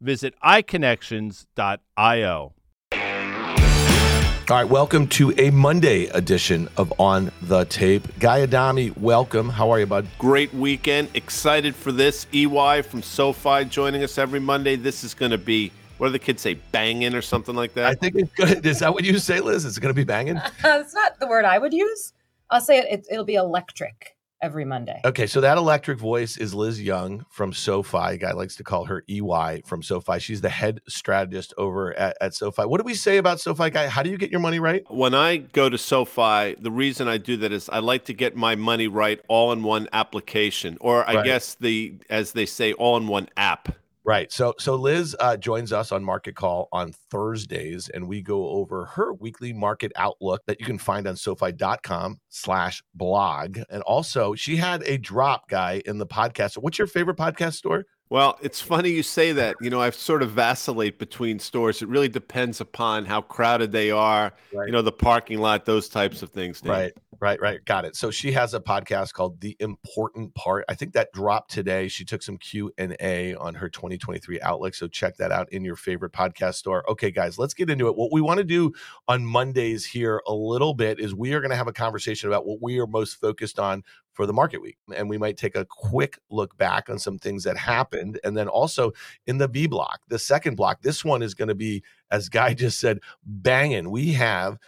Visit iConnections.io. All right, welcome to a Monday edition of On the Tape. Guy Adami, welcome. How are you, bud? Great weekend. Excited for this. EY from SoFi joining us every Monday. This is going to be, what do the kids say, banging or something like that? I think it's good. Is that what you say, Liz? Is it going to be banging? That's not the word I would use. I'll say it, it it'll be electric every Monday. Okay, so that electric voice is Liz Young from SoFi. Guy likes to call her EY from SoFi. She's the head strategist over at, at SoFi. What do we say about SoFi, Guy? How do you get your money right? When I go to SoFi, the reason I do that is I like to get my money right all in one application, or I right. guess the, as they say, all in one app. Right. So so Liz uh, joins us on Market Call on Thursdays, and we go over her weekly market outlook that you can find on SoFi.com slash blog. And also she had a drop guy in the podcast. What's your favorite podcast store? Well, it's funny you say that. You know, I sort of vacillate between stores. It really depends upon how crowded they are, right. you know, the parking lot, those types of things. Dan. Right, right, right. Got it. So she has a podcast called The Important Part. I think that dropped today. She took some Q&A on her 2023 Outlook. So check that out in your favorite podcast store. Okay, guys, let's get into it. What we want to do on Mondays here a little bit is we are going to have a conversation about what we are most focused on for the market week. And we might take a quick look back on some things that happened. And then also in the B block, the second block, this one is going to be, as Guy just said, banging. We have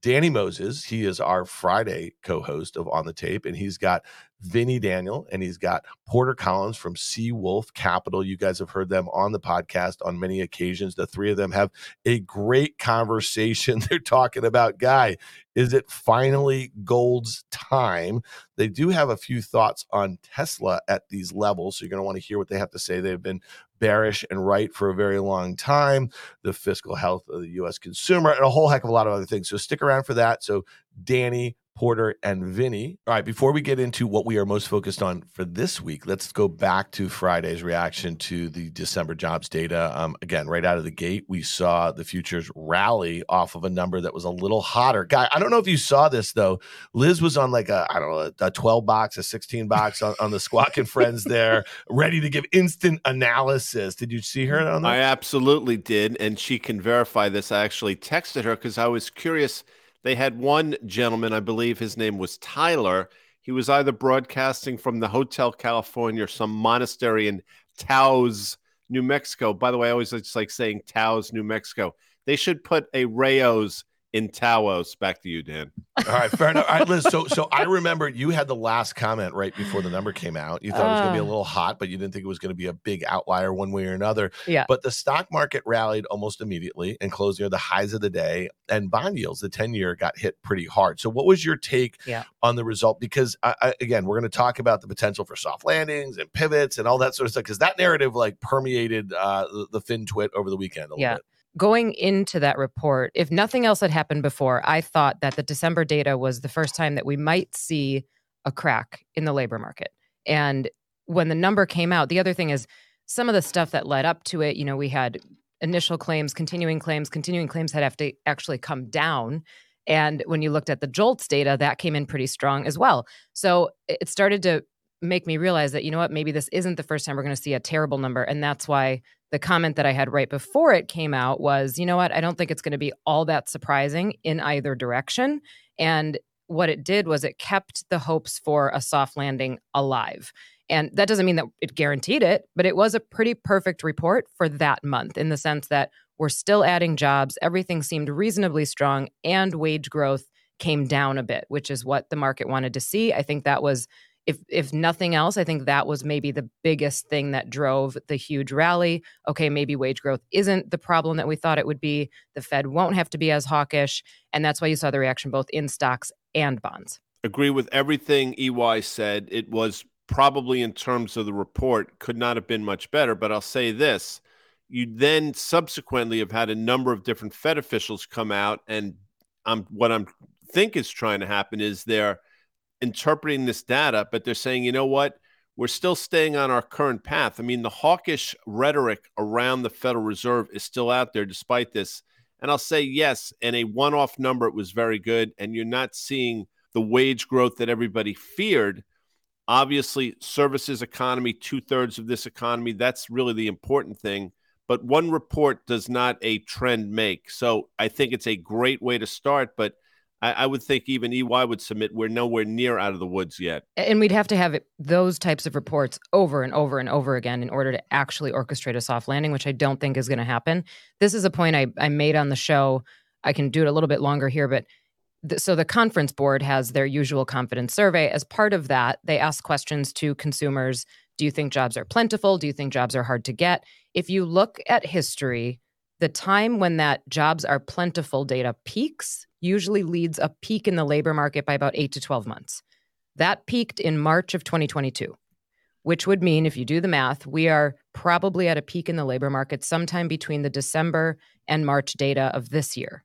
Danny Moses. He is our Friday co host of On the Tape, and he's got Vinny Daniel, and he's got Porter Collins from Seawolf Capital. You guys have heard them on the podcast on many occasions. The three of them have a great conversation. They're talking about, Guy, is it finally gold's time? They do have a few thoughts on Tesla at these levels. So you're going to want to hear what they have to say. They've been bearish and right for a very long time, the fiscal health of the US consumer, and a whole heck of a lot of other things. So stick around for that. So, Danny, Porter, and Vinny. All right, before we get into what we are most focused on for this week, let's go back to Friday's reaction to the December jobs data. Um, again, right out of the gate, we saw the futures rally off of a number that was a little hotter. Guy, I don't know if you saw this though. Liz was on like a, I don't know, a 12 box, a 16 box on, on the Squawk and Friends there, ready to give instant analysis. Did you see her on that? I absolutely did. And she can verify this. I actually texted her because I was curious – they had one gentleman, I believe his name was Tyler. He was either broadcasting from the Hotel California or some monastery in Taos, New Mexico. By the way, I always just like saying Taos, New Mexico. They should put a Rao's in Taos. Back to you, Dan. All right, fair enough. All right, Liz. So, so I remember you had the last comment right before the number came out. You thought uh, it was going to be a uh. little hot, but you didn't think it was going to be a big outlier one way or another. Yeah. But the stock market rallied almost immediately and closed near the highs of the day, and bond yields, the ten year, got hit pretty hard. So, what was your take yeah. on the result? Because I, I, again, we're going to talk about the potential for soft landings and pivots and all that sort of stuff. Because that narrative like permeated uh, the, the FinTwit over the weekend. yeah. Bit going into that report, if nothing else had happened before, I thought that the December data was the first time that we might see a crack in the labor market. And when the number came out, the other thing is some of the stuff that led up to it, you know, we had initial claims, continuing claims, continuing claims had have to actually come down. And when you looked at the JOLTS data, that came in pretty strong as well. So it started to make me realize that, you know what, maybe this isn't the first time we're going to see a terrible number. And that's why the comment that I had right before it came out was, you know what, I don't think it's going to be all that surprising in either direction. And what it did was it kept the hopes for a soft landing alive. And that doesn't mean that it guaranteed it, but it was a pretty perfect report for that month in the sense that we're still adding jobs. Everything seemed reasonably strong, and wage growth came down a bit, which is what the market wanted to see. I think that was if if nothing else, I think that was maybe the biggest thing that drove the huge rally. Okay, maybe wage growth isn't the problem that we thought it would be. The Fed won't have to be as hawkish, and that's why you saw the reaction both in stocks and bonds. Agree with everything EY said. It was probably in terms of the report could not have been much better, but I'll say this. You then subsequently have had a number of different Fed officials come out and I'm what I'm think is trying to happen is they're interpreting this data, but they're saying, you know what? We're still staying on our current path. I mean, the hawkish rhetoric around the Federal Reserve is still out there despite this. And I'll say yes, and a one off number, it was very good. And you're not seeing the wage growth that everybody feared. Obviously, services economy, two thirds of this economy, that's really the important thing. But one report does not a trend make. So I think it's a great way to start. But I, I, would think even EY would submit we're nowhere near out of the woods yet. And we'd have to have it, those types of reports over and over and over again in order to actually orchestrate a soft landing, which I don't think is going to happen. This is a point I, I made on the show. I can do it a little bit longer here, but th- so the conference board has their usual confidence survey. As part of that, they ask questions to consumers Do you think jobs are plentiful? Do you think jobs are hard to get? If you look at history, the time when that jobs are plentiful data peaks usually leads a peak in the labor market by about eight to 12 months. That peaked in March of 2022, which would mean, if you do the math, we are probably at a peak in the labor market sometime between the December and March data of this year.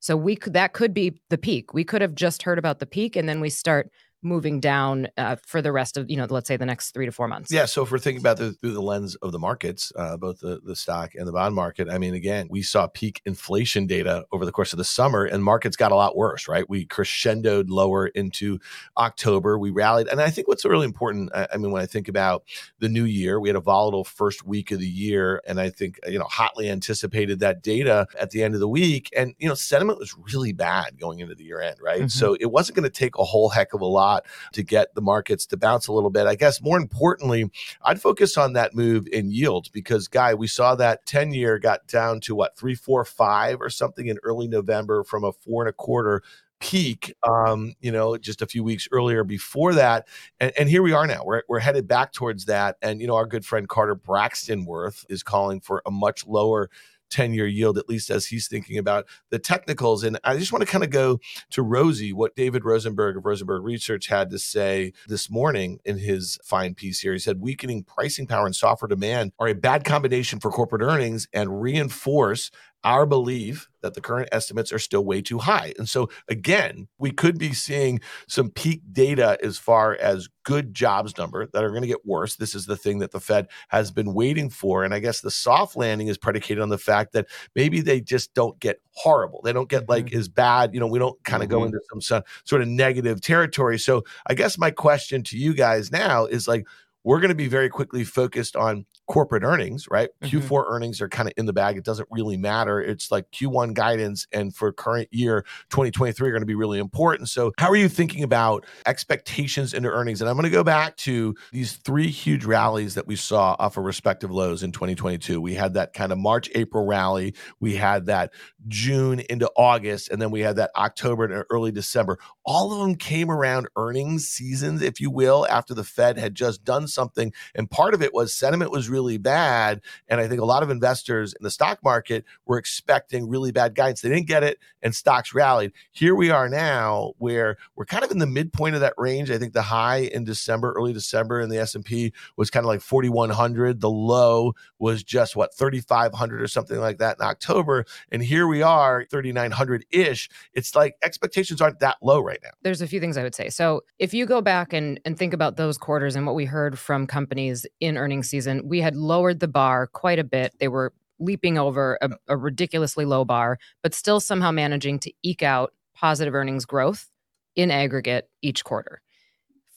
So we could, that could be the peak. We could have just heard about the peak and then we start moving down uh, for the rest of you know let's say the next three to four months. Yeah so if we're thinking about the, through the lens of the markets uh, both the, the stock and the bond market i mean again we saw peak inflation data over the course of the summer and markets got a lot worse right? We crescendoed lower into october. We rallied. And i think what's really important I, I mean when i think about the new year we had a volatile first week of the year and i think you know hotly anticipated that data at the end of the week. And you know sentiment was really bad going into the year end right? Mm-hmm. so it wasn't going to take a whole heck of a lot lot to get the markets to bounce a little bit. I guess more importantly, I'd focus on that move in yields because, Guy, we saw that 10 year got down to what, three, four, five or something in early November from a four and a quarter peak um you know just a few weeks earlier before that. And, and here we are now. We're, we're headed back towards that. And you know our good friend carter braxton worth is calling for a much lower 10 year yield, at least as he's thinking about the technicals. And I just want to kind of go to Rosie, what David Rosenberg of Rosenberg Research had to say this morning in his fine piece here. He said, weakening pricing power and software demand are a bad combination for corporate earnings and reinforce our belief that the current estimates are still way too high. And so, again, we could be seeing some peak data as far as good jobs number that are going to get worse. This is the thing that the Fed has been waiting for. And I guess the soft landing is predicated on the fact that maybe they just don't get horrible. They don't get mm-hmm. like as bad. You know, we don't kind of mm-hmm. go into some sort of negative territory. So, I guess my question to you guys now is like, we're going to be very quickly focused on corporate earnings, right? Mm-hmm. Q4 earnings are kind of in the bag. It doesn't really matter. It's like Q1 guidance and for current year 2023 are going to be really important. So, how are you thinking about expectations into earnings? And I'm going to go back to these three huge rallies that we saw off of respective lows in 2022. We had that kind of March April rally, we had that June into August, and then we had that October and early December. All of them came around earnings seasons, if you will, after the Fed had just done something. And part of it was sentiment was really bad. And I think a lot of investors in the stock market were expecting really bad guidance. They didn't get it, and stocks rallied. Here we are now, where we're kind of in the midpoint of that range. I think the high in December, early December, in the S and P was kind of like 4,100. The low was just what 3,500 or something like that in October. And here we are, 3,900 ish. It's like expectations aren't that low right now. There's a few things I would say. So if you go back and and think about those quarters and what we heard from companies in earnings season, we had lowered the bar quite a bit. They were leaping over a, a ridiculously low bar, but still somehow managing to eke out positive earnings growth in aggregate each quarter.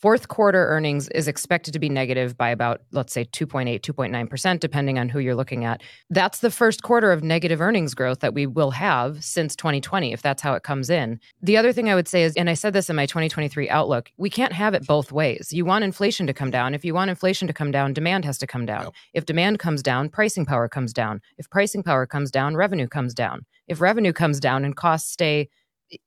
Fourth quarter earnings is expected to be negative by about, let's say, 2.8, 2.9%, depending on who you're looking at. That's the first quarter of negative earnings growth that we will have since 2020, if that's how it comes in. The other thing I would say is, and I said this in my 2023 outlook, we can't have it both ways. You want inflation to come down. If you want inflation to come down, demand has to come down. Yep. If demand comes down, pricing power comes down. If pricing power comes down, revenue comes down. If revenue comes down and costs stay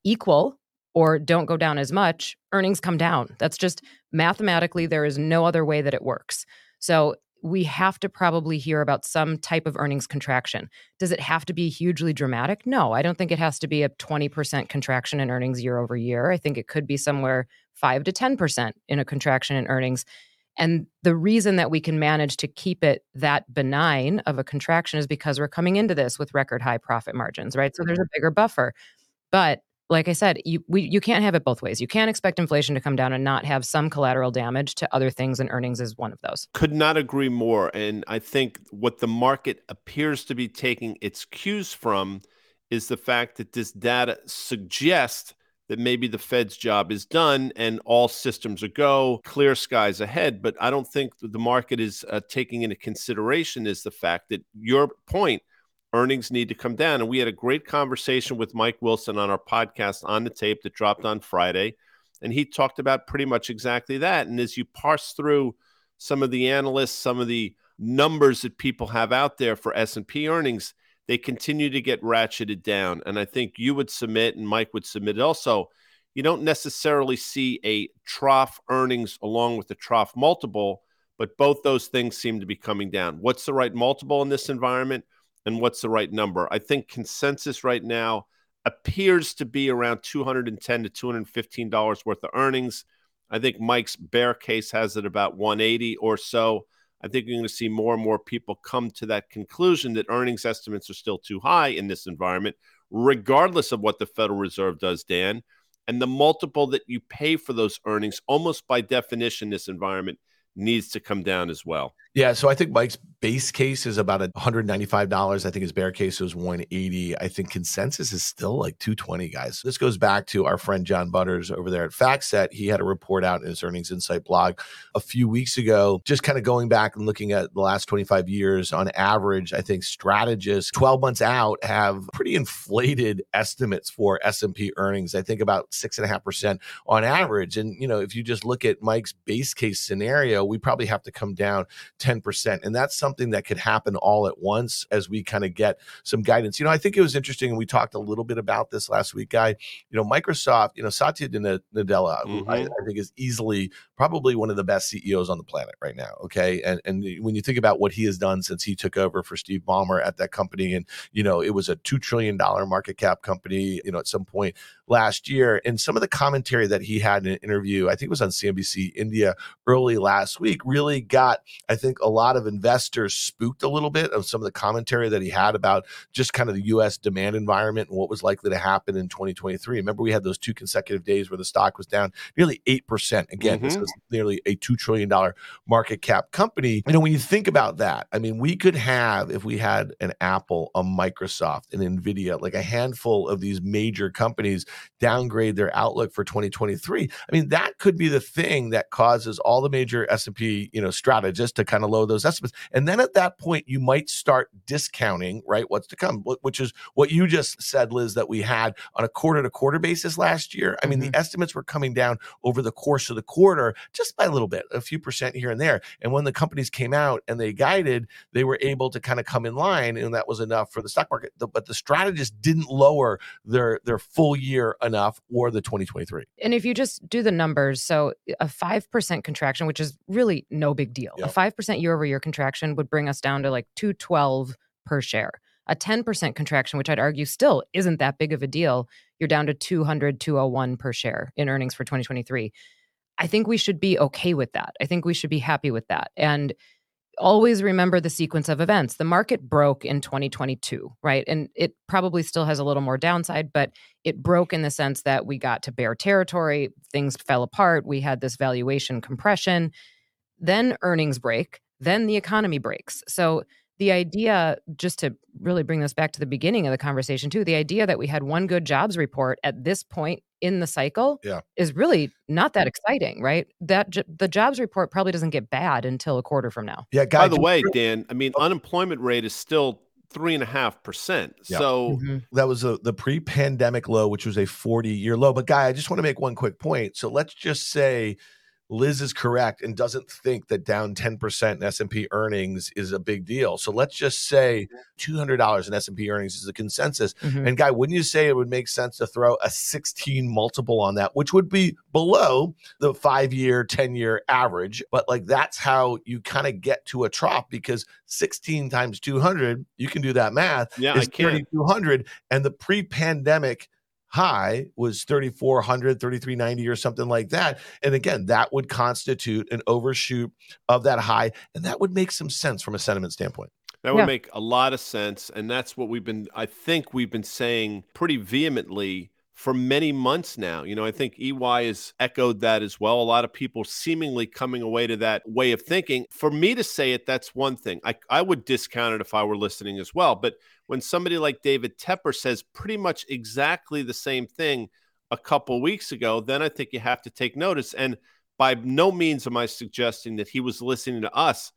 equal, or don't go down as much, earnings come down. That's just mathematically, there is no other way that it works. So we have to probably hear about some type of earnings contraction. Does it have to be hugely dramatic? No, I don't think it has to be a 20% contraction in earnings year over year. I think it could be somewhere 5 to 10% in a contraction in earnings. And the reason that we can manage to keep it that benign of a contraction is because we're coming into this with record high profit margins, right? So there's a mm-hmm. bigger buffer. But like I said, you we, you can't have it both ways. You can't expect inflation to come down and not have some collateral damage to other things, and earnings is one of those. Could not agree more. And I think what the market appears to be taking its cues from is the fact that this data suggests that maybe the Fed's job is done and all systems are go, clear skies ahead. But I don't think the market is uh, taking into consideration is the fact that your point earnings need to come down. And we had a great conversation with Mike Wilson on our podcast on the tape that dropped on Friday. And he talked about pretty much exactly that. And as you parse through some of the analysts, some of the numbers that people have out there for S&P earnings, they continue to get ratcheted down. And I think you would submit and Mike would submit also, you don't necessarily see a trough earnings along with the trough multiple, but both those things seem to be coming down. What's the right multiple in this environment? And what's the right number. I think consensus right now appears to be around 210 to 215 dollars worth of earnings. I think Mike's bear case has it about 180 or so. I think you're going to see more and more people come to that conclusion that earnings estimates are still too high in this environment, regardless of what the Federal Reserve does, Dan. And the multiple that you pay for those earnings, almost by definition, this environment needs to come down as well. Yeah, so I think Mike's base case is about $195. I think his bear case was 180. I think consensus is still like 220, guys. This goes back to our friend John Butters over there at FactSet. He had a report out in his earnings insight blog a few weeks ago, just kind of going back and looking at the last 25 years on average, I think strategists 12 months out have pretty inflated estimates for S&P earnings. I think about six and a half percent on average. And, you know, if you just look at Mike's base case scenario, we probably have to come down 10%. And that's something that could happen all at once as we kind of get some guidance. You know, I think it was interesting, and we talked a little bit about this last week, guy. You know, Microsoft, you know, Satya Nadella, mm-hmm. I, I, think is easily probably one of the best CEOs on the planet right now. Okay. And and when you think about what he has done since he took over for Steve Ballmer at that company, and you know, it was a two trillion dollar market cap company, you know, at some point last year. And some of the commentary that he had in an interview, I think it was on CNBC India early last week, really got, I think, a lot of investors spooked a little bit of some of the commentary that he had about just kind of the US demand environment and what was likely to happen in 2023. Remember, we had those two consecutive days where the stock was down nearly 8%. Again, mm-hmm. this is nearly a $2 trillion market cap company. You know, when you think about that, I mean, we could have, if we had an Apple, a Microsoft, an NVIDIA, like a handful of these major companies downgrade their outlook for 2023. I mean, that could be the thing that causes all the major S&P, you know, strategists to kind of lower those estimates. And then at that point, you might start discounting, right, what's to come, which is what you just said, Liz, that we had on a quarter to quarter basis last year. I mean, mm-hmm. the estimates were coming down over the course of the quarter just by a little bit, a few percent here and there. And when the companies came out and they guided, they were able to kind of come in line, and that was enough for the stock market. But the strategists didn't lower their their full year enough or the 2023. And if you just do the numbers, so a 5% contraction, which is really no big deal. Yep. A 5% year over year contraction would bring us down to like 212 per share. A 10% contraction, which I'd argue still isn't that big of a deal, you're down to 200, 201 per share in earnings for 2023. I think we should be okay with that. I think we should be happy with that. And always remember the sequence of events. The market broke in 2022, right? And it probably still has a little more downside, but it broke in the sense that we got to bear territory, things fell apart, we had this valuation compression, then earnings break, then the economy breaks. So the idea, just to really bring this back to the beginning of the conversation, too, the idea that we had one good jobs report at this point in the cycle yeah. is really not that exciting, right? That the jobs report probably doesn't get bad until a quarter from now. Yeah. Guy, By the way, Dan, I mean, unemployment rate is still three and a half percent. So mm-hmm. that was a, the pre-pandemic low, which was a 40-year low. But guy, I just want to make one quick point. So let's just say Liz is correct and doesn't think that down 10% in S&P earnings is a big deal. So let's just say $200 in S&P earnings is a consensus. Mm-hmm. And guy, wouldn't you say it would make sense to throw a 16 multiple on that, which would be below the 5-year, 10-year average, but like that's how you kind of get to a trough because 16 times 200, you can do that math, yeah, is 3200 and the pre-pandemic high was 3400 3390 or something like that and again that would constitute an overshoot of that high and that would make some sense from a sentiment standpoint that would yeah. make a lot of sense and that's what we've been i think we've been saying pretty vehemently for many months now. You know, I think EY has echoed that as well. A lot of people seemingly coming away to that way of thinking. For me to say it, that's one thing. I, I would discount it if I were listening as well. But when somebody like David Tepper says pretty much exactly the same thing a couple weeks ago, then I think you have to take notice. And by no means am I suggesting that he was listening to us.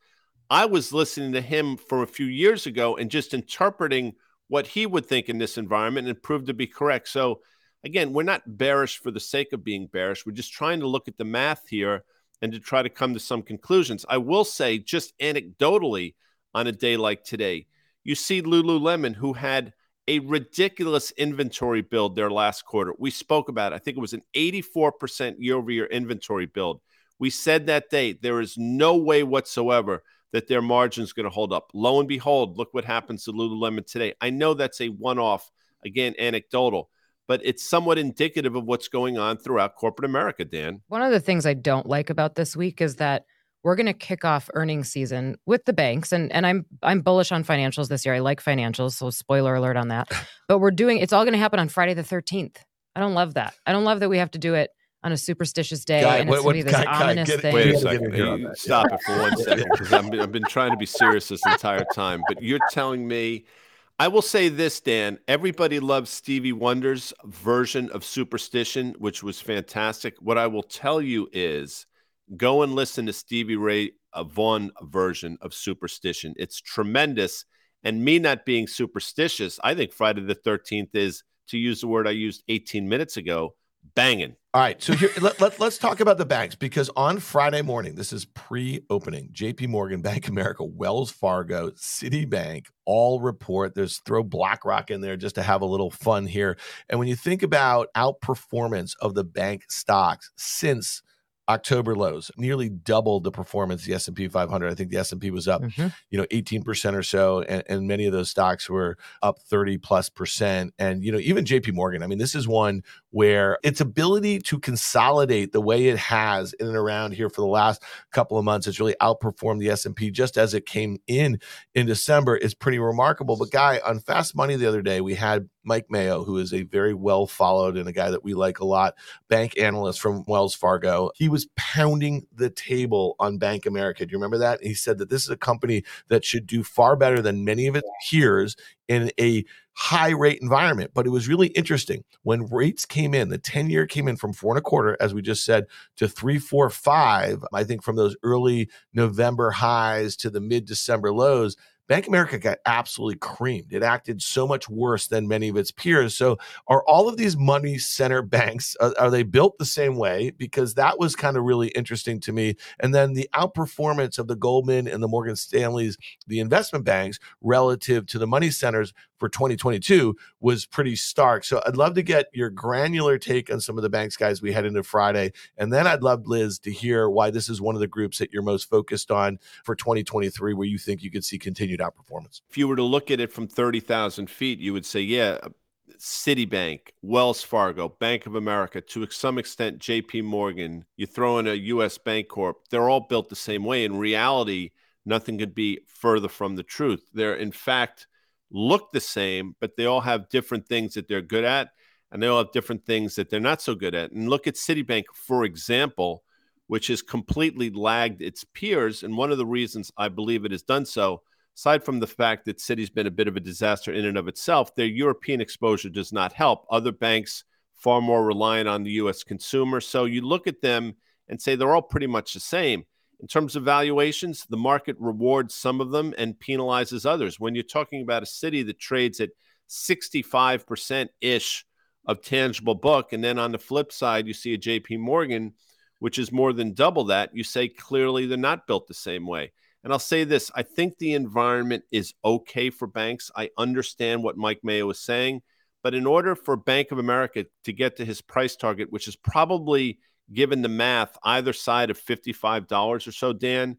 I was listening to him for a few years ago and just interpreting what he would think in this environment and proved to be correct. So, again, we're not bearish for the sake of being bearish. We're just trying to look at the math here and to try to come to some conclusions. I will say, just anecdotally, on a day like today, you see Lululemon, who had a ridiculous inventory build their last quarter. We spoke about it. I think it was an 84% year over year inventory build. We said that day there is no way whatsoever that their margin is going to hold up. Lo and behold, look what happens to Lululemon today. I know that's a one off, again, anecdotal, but it's somewhat indicative of what's going on throughout corporate America, Dan. One of the things I don't like about this week is that we're going to kick off earnings season with the banks and and I'm I'm bullish on financials this year. I like financials, so spoiler alert on that. But we're doing it's all going to happen on Friday the 13th. I don't love that. I don't love that we have to do it on a superstitious day guy, and it's going to be this guy, ominous guy, thing. Wait a second. Hey, stop it for one second because I've been, I've been trying to be serious this entire time. But you're telling me I will say this, Dan. Everybody loves Stevie Wonder's version of Superstition, which was fantastic. What I will tell you is go and listen to Stevie Ray Vaughan version of Superstition. It's tremendous. And me not being superstitious, I think Friday the 13th is, to use the word I used 18 minutes ago, banging. All right. So here, let, let, us talk about the banks because on Friday morning, this is pre opening, JP Morgan, Bank America, Wells Fargo, Citibank all report. There's throw BlackRock in there just to have a little fun here. And when you think about outperformance of the bank stocks since October lows, nearly doubled the performance the S&P 500. I think the S&P was up, mm-hmm. you know, 18% or so and, and many of those stocks were up 30 plus percent and you know, even JP Morgan. I mean, this is one where its ability to consolidate the way it has in and around here for the last couple of months has really outperformed the S&P just as it came in in December is pretty remarkable. But guy, on Fast Money the other day, we had Mike Mayo, who is a very well followed and a guy that we like a lot, bank analyst from Wells Fargo. He was pounding the table on Bank America. Do you remember that? He said that this is a company that should do far better than many of its peers in a high rate environment. But it was really interesting when rates came in, the 10 year came in from four and a quarter, as we just said, to three, four, five. I think from those early November highs to the mid December lows Bank America got absolutely creamed. It acted so much worse than many of its peers. So, are all of these money center banks are, are they built the same way? Because that was kind of really interesting to me. And then the outperformance of the Goldman and the Morgan Stanleys, the investment banks relative to the money centers for 2022 was pretty stark. So I'd love to get your granular take on some of the banks guys we head into Friday. And then I'd love, Liz, to hear why this is one of the groups that you're most focused on for 2023, where you think you could see continued outperformance. If you were to look at it from 30,000 feet, you would say, yeah, uh, Citibank, Wells Fargo, Bank of America, to some extent, JP Morgan, you throw in a US Bank Corp, they're all built the same way. In reality, nothing could be further from the truth. They're, in fact, look the same, but they all have different things that they're good at, and they all have different things that they're not so good at. And look at Citibank, for example, which has completely lagged its peers. And one of the reasons I believe it has done so, aside from the fact that Citi's been a bit of a disaster in and of itself, their European exposure does not help. Other banks far more reliant on the US consumer. So you look at them and say they're all pretty much the same. In terms of valuations, the market rewards some of them and penalizes others. When you're talking about a Citi that trades at 65% ish of tangible book, and then on the flip side, you see a JP Morgan, which is more than double that, you say clearly they're not built the same way. And I'll say this I think the environment is okay for banks. I understand what Mike Mayo is saying. But in order for Bank of America to get to his price target, which is probably given the math, either side of $55 or so, Dan,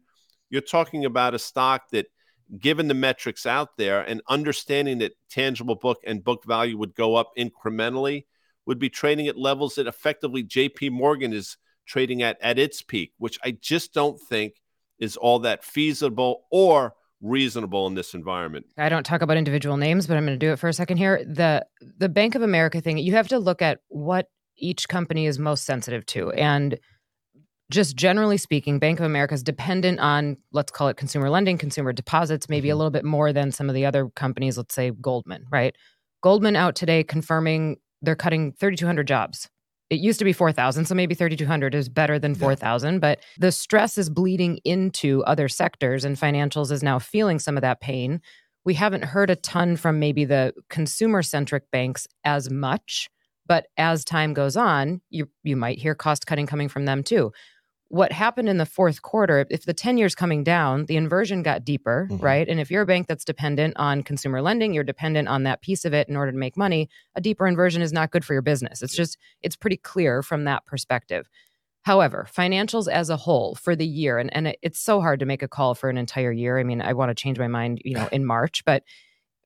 you're talking about a stock that, given the metrics out there and understanding that tangible book and book value would go up incrementally, would be trading at levels that effectively JP Morgan is trading at at its peak, which I just don't think is all that feasible or reasonable in this environment. I don't talk about individual names, but I'm going to do it for a second here. The the Bank of America thing, you have to look at what each company is most sensitive to. And just generally speaking, Bank of America is dependent on, let's call it consumer lending, consumer deposits, maybe mm-hmm. a little bit more than some of the other companies, let's say Goldman, right? Goldman out today confirming they're cutting 3,200 jobs. It used to be 4,000, so maybe 3,200 is better than 4,000, yeah. but the stress is bleeding into other sectors, and financials is now feeling some of that pain. We haven't heard a ton from maybe the consumer centric banks as much but as time goes on, you you might hear cost cutting coming from them too. What happened in the fourth quarter, if the 10 years coming down, the inversion got deeper, mm-hmm. right? And if you're a bank that's dependent on consumer lending, you're dependent on that piece of it in order to make money, a deeper inversion is not good for your business. It's just, it's pretty clear from that perspective. However, financials as a whole for the year, and, and it's so hard to make a call for an entire year. I mean, I want to change my mind, you know, in March, but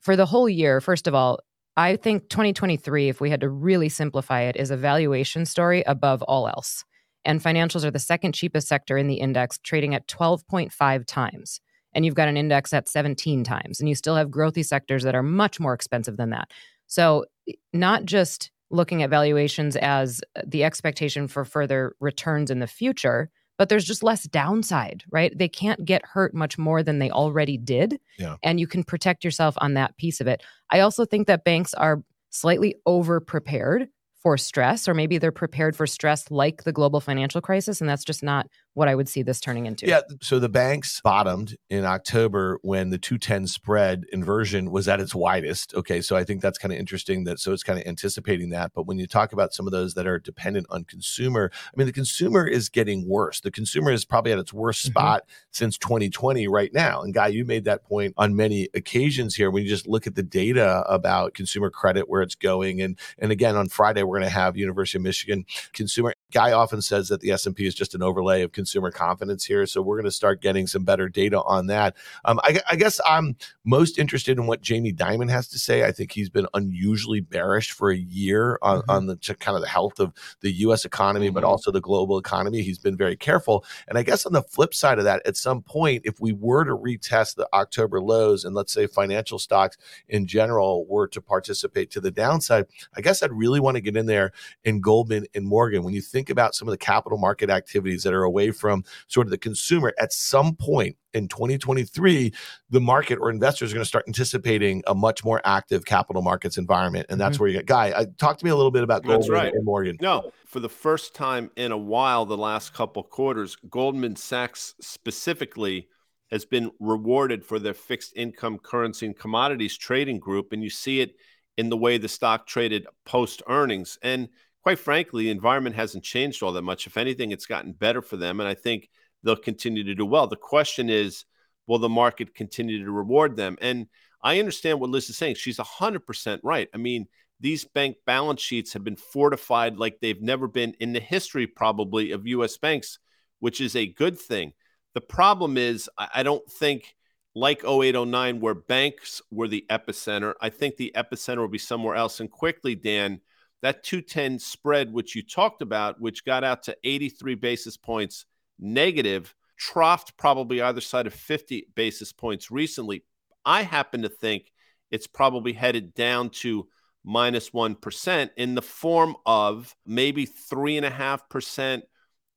for the whole year, first of all, I think 2023, if we had to really simplify it, is a valuation story above all else. And financials are the second cheapest sector in the index, trading at 12.5 times. And you've got an index at 17 times. And you still have growthy sectors that are much more expensive than that. So, not just looking at valuations as uh, the expectation for further returns in the future, but there's just less downside, right? They can't get hurt much more than they already did. Yeah. And you can protect yourself on that piece of it. I also think that banks are slightly over prepared for stress, or maybe they're prepared for stress like the global financial crisis. And that's just not what I would see this turning into. Yeah. So the banks bottomed in October when the 210 spread inversion was at its widest. Okay. So I think that's kind of interesting that so it's kind of anticipating that. But when you talk about some of those that are dependent on consumer, I mean, the consumer is getting worse. The consumer is probably at its worst mm-hmm. spot since 2020 right now. And Guy, you made that point on many occasions here when you just look at the data about consumer credit, where it's going. And, and again, on Friday, we're going to have University of Michigan consumer. Guy often says that the S&P is just an overlay of consumer confidence here. So we're going to start getting some better data on that. Um, I, I, guess I'm most interested in what Jamie Dimon has to say. I think he's been unusually bearish for a year on, mm-hmm. on the kind of the health of the U.S. economy, mm-hmm. but also the global economy. He's been very careful. And I guess on the flip side of that, at some point, if we were to retest the October lows and let's say financial stocks in general were to participate to the downside, I guess I'd really want to get in there in Goldman and Morgan. When you think about some of the capital market activities that are away from sort of the consumer at some point in 2023, the market or investors are going to start anticipating a much more active capital markets environment. And that's mm-hmm. where you get Guy. I, talk to me a little bit about Goldman right. and Morgan. No, for the first time in a while, the last couple quarters, Goldman Sachs specifically has been rewarded for their fixed income currency and commodities trading group. And you see it in the way the stock traded post earnings. And quite frankly, the environment hasn't changed all that much. If anything, it's gotten better for them. And I think they'll continue to do well. The question is, will the market continue to reward them? And I understand what Liz is saying. She's 100% right. I mean, these bank balance sheets have been fortified like they've never been in the history, probably, of US banks, which is a good thing. The problem is, I don't think, like 0809, where banks were the epicenter, I think the epicenter will be somewhere else. And quickly, Dan, that 210 spread, which you talked about, which got out to 83 basis points negative, troughed probably either side of 50 basis points recently. I happen to think it's probably headed down to minus 1 in the form of maybe 3.5%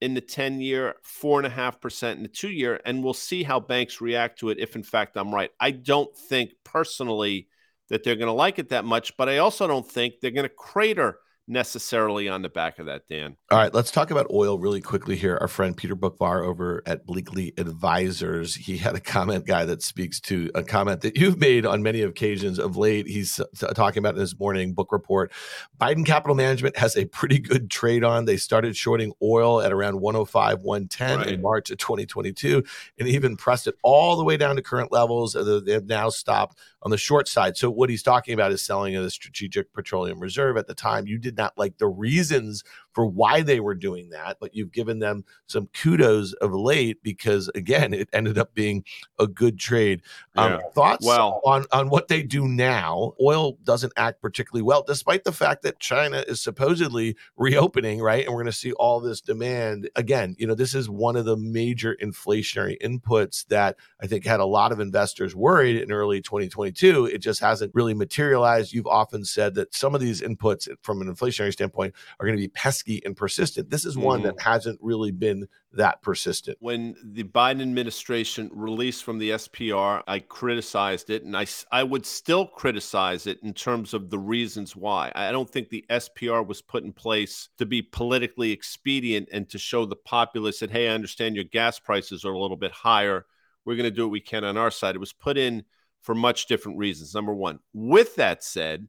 in the 10 year, 4.5% in the two year, and we'll see how banks react to it if, in fact, I'm right. I don't think personally that they're going to like it that much, but I also don't think they're going to crater necessarily on the back of that, Dan. All right, let's talk about oil really quickly here. Our friend Peter Boockvar over at Bleakley Advisors, he had a comment guy that speaks to a comment that you've made on many occasions of late. He's talking about in his morning Boock Report. Biden Capital Management has a pretty good trade on. They started shorting oil at around 105, 110 right. in March of 2022, and even pressed it all the way down to current levels. They have now stopped on the short side. So what he's talking about is selling of the Strategic Petroleum Reserve. At the time, you did not like the reasons for why they were doing that, but you've given them some kudos of late because again, it ended up being a good trade. Um, yeah. thoughts well, on on what they do now? Oil doesn't act particularly well, despite the fact that China is supposedly reopening, right? And we're going to see all this demand again. You know, this is one of the major inflationary inputs that I think had a lot of investors worried in early 2022. It just hasn't really materialized. You've often said that some of these inputs, from an inflationary standpoint, are going to be pesky pesky and persistent. This is one mm. that hasn't really been that persistent. When the Biden administration released from the SPR, I criticized it, and I, I would still criticize it in terms of the reasons why. I don't think the SPR was put in place to be politically expedient and to show the populace that, hey, I understand your gas prices are a little bit higher. We're going to do what we can on our side. It was put in for much different reasons. Number one. With that said,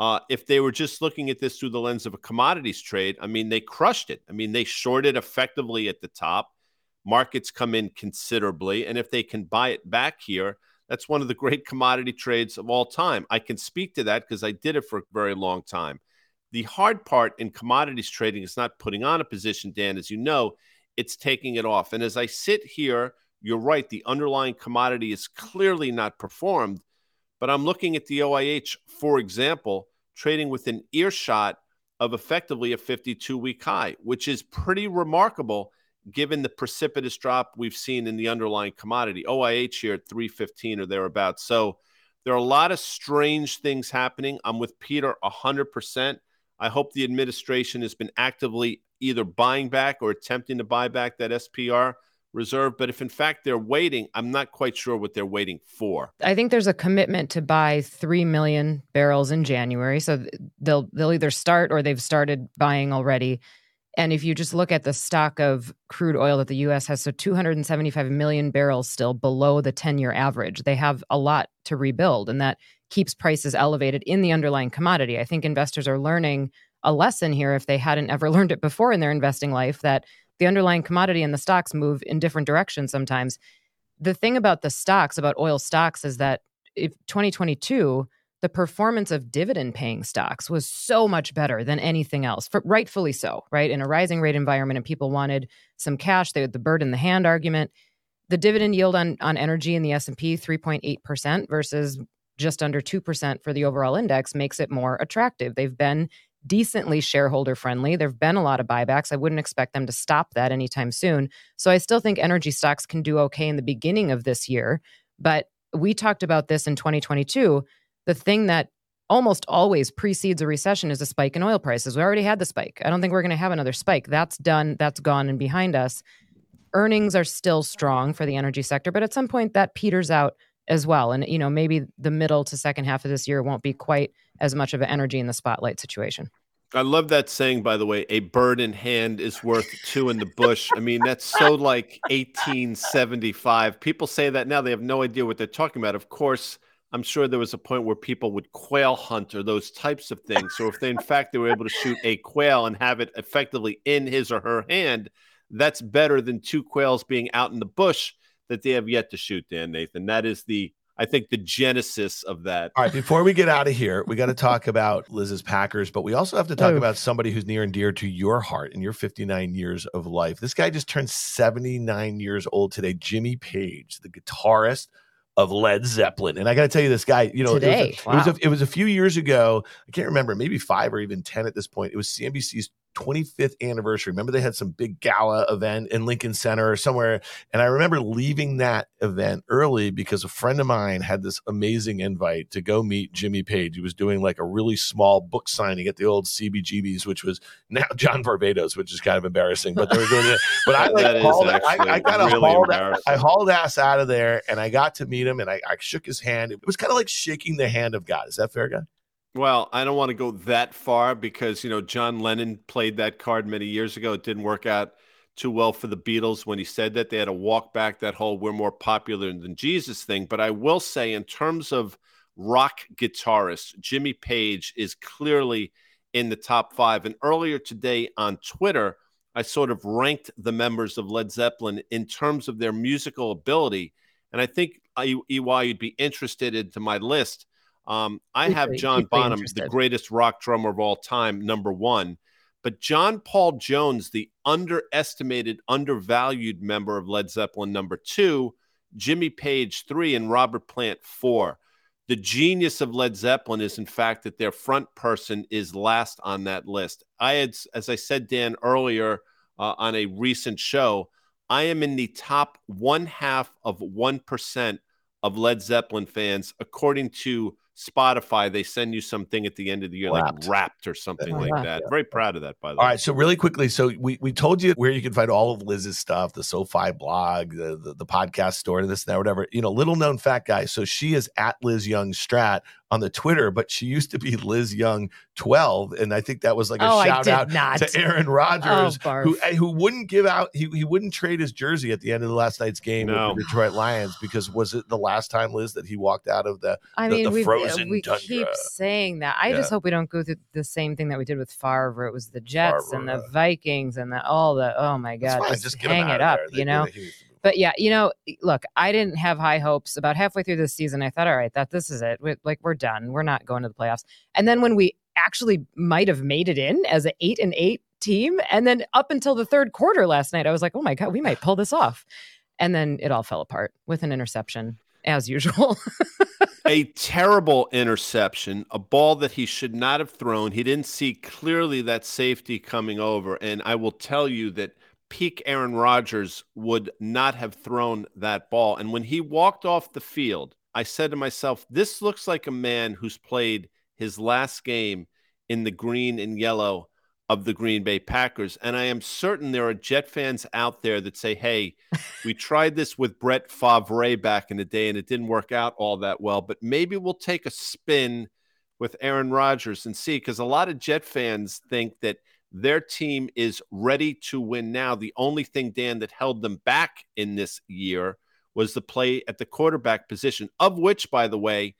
uh, if they were just looking at this through the lens of a commodities trade, I mean, they crushed it. I mean, they shorted effectively at the top. Markets come in considerably. And if they can buy it back here, that's one of the great commodity trades of all time. I can speak to that because I did it for a very long time. The hard part in commodities trading is not putting on a position, Dan, as you know, it's taking it off. And as I sit here, you're right, the underlying commodity is clearly not performed. But I'm looking at the OIH, for example, trading within earshot of effectively a 52 week high, which is pretty remarkable given the precipitous drop we've seen in the underlying commodity. OIH here at 315 or thereabouts. So there are a lot of strange things happening. I'm with Peter 100%. I hope the administration has been actively either buying back or attempting to buy back that SPR reserve. But if in fact they're waiting, I'm not quite sure what they're waiting for. I think there's a commitment to buy three million barrels in January. So they'll they'll either start or they've started buying already. And if you just look at the stock of crude oil that the US has, so 275 million barrels still below the 10 year average. They have a lot to rebuild, and that keeps prices elevated in the underlying commodity. I think investors are learning a lesson here if they hadn't ever learned it before in their investing life that the underlying commodity and the stocks move in different directions sometimes. The thing about the stocks, about oil stocks, is that if 2022, the performance of dividend paying stocks was so much better than anything else, for, rightfully so, right? In a rising rate environment and people wanted some cash, they had the bird in the hand argument. The dividend yield on, on energy in the S&P 3.8% versus just under 2% for the overall index makes it more attractive. They've been decently shareholder friendly. There have been a lot of buybacks. I wouldn't expect them to stop that anytime soon. So I still think energy stocks can do okay in the beginning of this year. But we talked about this in 2022. The thing that almost always precedes a recession is a spike in oil prices. We already had the spike. I don't think we're going to have another spike. That's done, that's gone and behind us. Earnings are still strong for the energy sector, but at some point that peters out as well. And, you know, maybe the middle to second half of this year won't be quite as much of an energy in the spotlight situation. I love that saying, by the way, a bird in hand is worth two in the bush. I mean, that's so like 1875. People say that now, they have no idea what they're talking about. Of course, I'm sure there was a point where people would quail hunt or those types of things. So if they, in fact, they were able to shoot a quail and have it effectively in his or her hand, that's better than two quails being out in the bush that they have yet to shoot, Dan Nathan. That is the I think the genesis of that. All right, before we get out of here, we got to talk about Liz's Packers, but we also have to talk oh. about somebody who's near and dear to your heart in your 59 years of life. This guy just turned 79 years old today, Jimmy Page, the guitarist of Led Zeppelin. And I got to tell you, this guy, you know, Today. It, was a, wow. it, was a, it was a few years ago. I can't remember, maybe five or even 10 at this point. It was CNBC's 25th anniversary. Remember, they had some big gala event in Lincoln Center or somewhere. And I remember leaving that event early because a friend of mine had this amazing invite to go meet Jimmy Page. He was doing like a really small book signing at the old CBGB's, which was now John Varvatos, which is kind of embarrassing, but they were doing it. But I like hauled, I, I of really hauled, I hauled ass out of there and I got to meet him and I, I shook his hand. It was kind of like shaking the hand of God. Is that fair, guy? Well, I don't want to go that far because, you know, John Lennon played that card many years ago. It didn't work out too well for the Beatles when he said that. They had to walk back that whole we're more popular than Jesus thing. But I will say, in terms of rock guitarists, Jimmy Page is clearly in the top five. And earlier today on Twitter, I sort of ranked the members of Led Zeppelin in terms of their musical ability. And I think, EY, you'd be interested into my list. Um, I have John Bonham, the greatest rock drummer of all time, number one. But John Paul Jones, the underestimated, undervalued member of Led Zeppelin, number two, Jimmy Page, three, and Robert Plant, four. The genius of Led Zeppelin is, in fact, that their front person is last on that list. I had, as I said, Dan, earlier uh, on a recent show, I am in the top one half of 1% of Led Zeppelin fans, according to Spotify, they send you something at the end of the year, wrapped. like wrapped or something like that. Very proud of that, by the way. All right. So really quickly, so we, we told you where you can find all of Liz's stuff, the SoFi blog, the, the, the podcast store, this and that, whatever. You know, little known fact guy. So she is at Liz Young Strat on the Twitter, but she used to be Liz Young 12. And I think that was like a oh, shout out not. to Aaron Rodgers, oh, who eh, who wouldn't give out, he, he wouldn't trade his jersey at the end of the last night's game no. with the Detroit Lions because was it the last time, Liz, that he walked out of the, I the, mean, the frozen we tundra? keep saying that. I yeah. just hope we don't go through the same thing that we did with Favre. It was the Jets Favre, and the Vikings and the all the, oh my God, just, just hang it up, you know? But yeah, you know, look, I didn't have high hopes about halfway through this season. I thought, all right, that this is it. we like we're done. We're not going to the playoffs. And then when we actually might have made it in as an eight and eight team, and then up until the third quarter last night, I was like, oh my god, we might pull this off. And then it all fell apart with an interception, as usual. a terrible interception, a ball that he should not have thrown. He didn't see clearly that safety coming over. And I will tell you that peak Aaron Rodgers would not have thrown that ball. And when he walked off the field, I said to myself, this looks like a man who's played his last game in the green and yellow of the Green Bay Packers. And I am certain there are Jet fans out there that say, hey, we tried this with Brett Favre back in the day and it didn't work out all that well, but maybe we'll take a spin with Aaron Rodgers and see. Because a lot of Jet fans think that their team is ready to win now. The only thing, Dan, that held them back in this year was the play at the quarterback position, of which, by the way,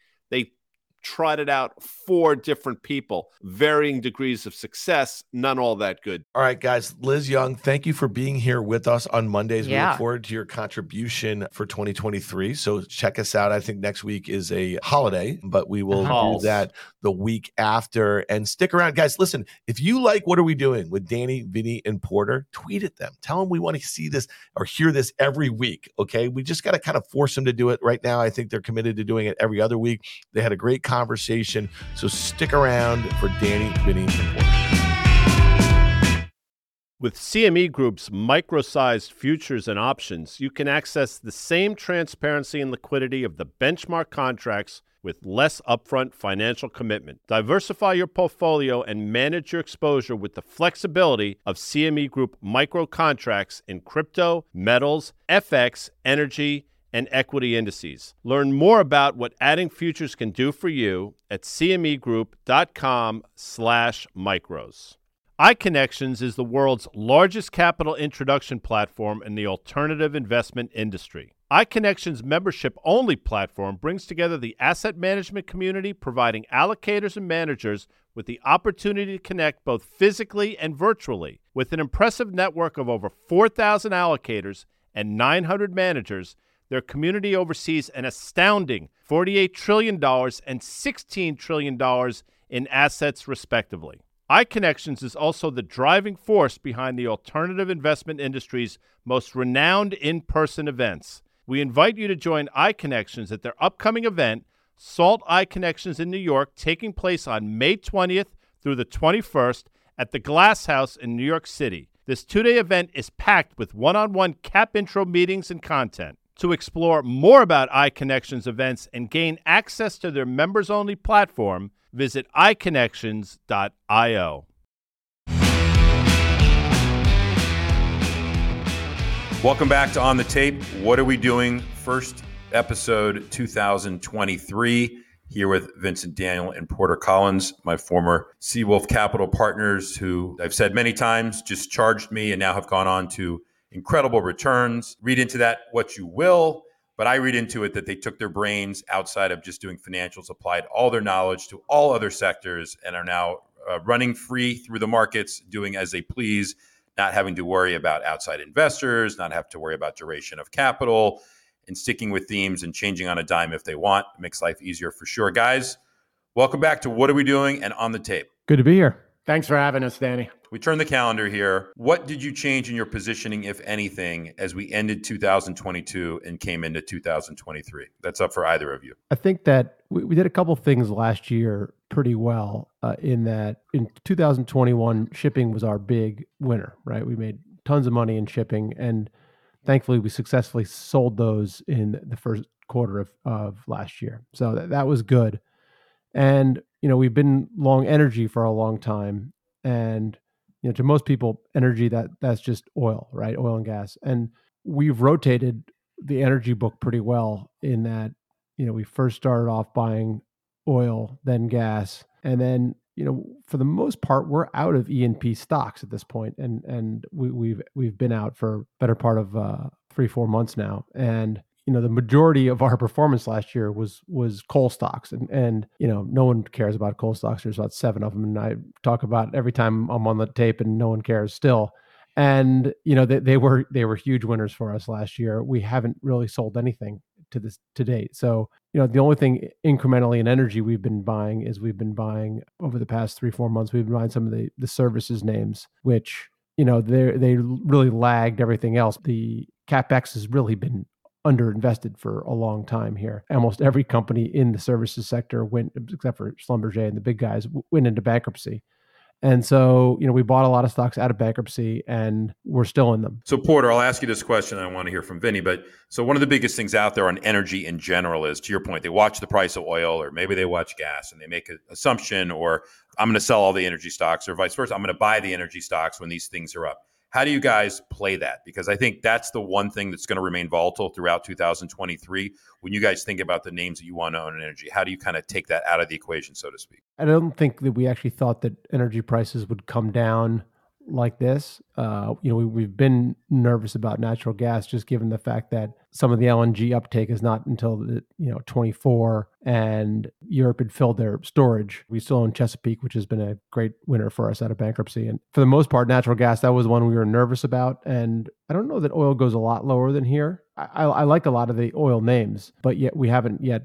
they trotted out four different people, varying degrees of success, none all that good. All right, guys. Liz Young, thank you for being here with us on Mondays. Yeah. We look forward to your contribution for 2023. So check us out. I think next week is a holiday, but we will uh-huh. do that the week after. And stick around, guys. Listen, if you like what are we doing with Danny, Vinny, and Porter, tweet at them. Tell them we want to see this or hear this every week. Okay. We just got to kind of force them to do it right now. I think they're committed to doing it every other week. They had a great conversation. So stick around for Danny, Vinny, Porter. With CME Group's micro-sized futures and options, you can access the same transparency and liquidity of the benchmark contracts with less upfront financial commitment. Diversify your portfolio and manage your exposure with the flexibility of CME Group micro contracts in crypto, metals, FX, energy, and equity indices. Learn more about what adding futures can do for you at cmegroup.com/micros. iConnections is the world's largest capital introduction platform in the alternative investment industry. iConnections membership only platform brings together the asset management community, providing allocators and managers with the opportunity to connect both physically and virtually. With an impressive network of over 4,000 allocators and 900 managers, their community oversees an astounding $48 trillion and $16 trillion in assets, respectively. iConnections is also the driving force behind the alternative investment industry's most renowned in person events. We invite you to join iConnections at their upcoming event, SALT iConnections in New York, taking place on May 20th through the 21st at the Glass House in New York City. This two day event is packed with one on one cap intro meetings and content. To explore more about iConnections events and gain access to their members only platform, visit iConnections.io. Welcome back to On the Tape. What are we doing? First episode 2023 here with Vincent Daniel and Porter Collins, my former Seawolf Capital partners, who I've said many times just charged me and now have gone on to incredible returns. Read into that what you will, but I read into it that they took their brains outside of just doing financials, applied all their knowledge to all other sectors, and are now uh, running free through the markets, doing as they please, not having to worry about outside investors, not have to worry about duration of capital and sticking with themes and changing on a dime if they want. It makes life easier for sure. Guys, welcome back to What Are We Doing and On the Tape. Good to be here. Thanks for having us, Danny. We turn the calendar here. What did you change in your positioning, if anything, as we ended 2022 and came into 2023? That's up for either of you. I think that we, we did a couple things last year pretty well uh, in that in 2021, shipping was our big winner, right? We made tons of money in shipping and thankfully we successfully sold those in the first quarter of, of last year so that, that was good and you know we've been long energy for a long time and you know to most people energy that that's just oil right? Oil and gas. And we've rotated the energy book pretty well in that you know we first started off buying oil then gas and then you know, for the most part, we're out of E&P stocks at this point, and and we, we've we've been out for better part of uh, three four months now, and you know the majority of our performance last year was was coal stocks and and you know no one cares about coal stocks there's about seven of them and i talk about every time i'm on the tape and no one cares still and you know they, they were they were huge winners for us last year we haven't really sold anything to this to date. So, you know, the only thing incrementally in energy we've been buying is we've been buying over the past three, four months, we've been buying some of the the services names, which, you know, they they really lagged everything else. The capex has really been underinvested for a long time here. Almost every company in the services sector went, except for Schlumberger and the big guys, went into bankruptcy. And so, you know, we bought a lot of stocks out of bankruptcy and we're still in them. So, Porter, I'll ask you this question. I want to hear from Vinny. But so, one of the biggest things out there on energy in general is, to your point, they watch the price of oil or maybe they watch gas and they make an assumption, or I'm going to sell all the energy stocks, or vice versa. I'm going to buy the energy stocks when these things are up. How do you guys play that? Because I think that's the one thing that's going to remain volatile throughout 2023. When you guys think about the names that you want to own in energy, how do you kind of take that out of the equation, so to speak? I don't think that we actually thought that energy prices would come down like this. Uh, you know, we, have been nervous about natural gas just given the fact that some of the LNG uptake is not until the, you know 24, and Europe had filled their storage. We still own Chesapeake, which has been a great winner for us out of bankruptcy. And for the most part, natural gas that was one we were nervous about. And I don't know that oil goes a lot lower than here. I, I, I like a lot of the oil names, but yet we haven't yet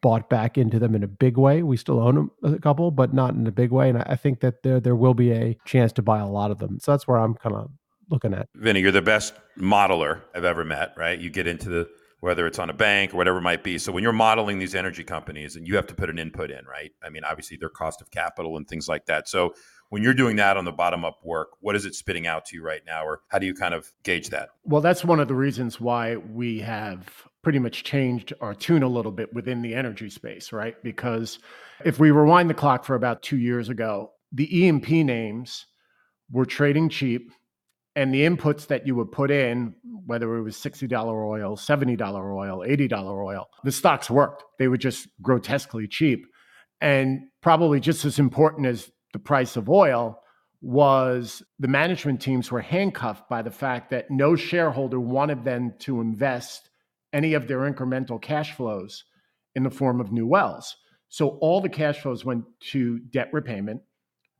bought back into them in a big way. We still own them, a couple, but not in a big way. And I think that there there will be a chance to buy a lot of them. So that's where I'm kind of looking at. Vinny, you're the best modeler I've ever met, right? You get into the whether it's on a bank or whatever it might be. So when you're modeling these energy companies and you have to put an input in, right? I mean, obviously their cost of capital and things like that. So when you're doing that on the bottom up work, what is it spitting out to you right now, or how do you kind of gauge that? Well, that's one of the reasons why we have pretty much changed our tune a little bit within the energy space, right? Because if we rewind the clock for about two years ago, the E&P names were trading cheap and the inputs that you would put in, whether it was $60 oil, $70 oil, $80 oil, the stocks worked. They were just grotesquely cheap. And probably just as important as the price of oil was the management teams were handcuffed by the fact that no shareholder wanted them to invest any of their incremental cash flows in the form of new wells. So all the cash flows went to debt repayment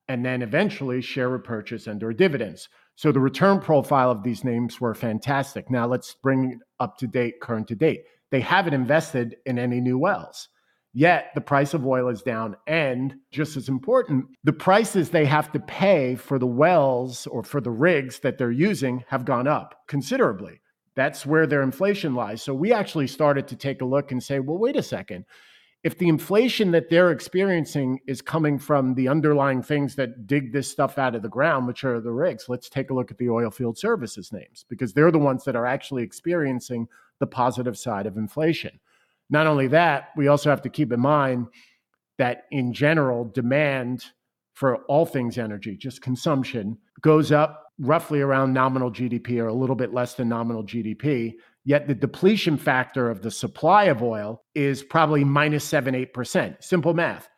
and then eventually share repurchase and or dividends. So the return profile of these names were fantastic. Now let's bring it up to date, current to date. They haven't invested in any new wells. Yet the price of oil is down. And just as important, the prices they have to pay for the wells or for the rigs that they're using have gone up considerably. That's where their inflation lies. So we actually started to take a look and say, well, wait a second. if the inflation that they're experiencing is coming from the underlying things that dig this stuff out of the ground, which are the rigs, let's take a look at the oil field services names because they're the ones that are actually experiencing the positive side of inflation. Not only that, we also have to keep in mind that in general, demand for all things energy, just consumption, goes up roughly around nominal GDP or a little bit less than nominal GDP. Yet the depletion factor of the supply of oil is probably minus seven, 8%. Simple math.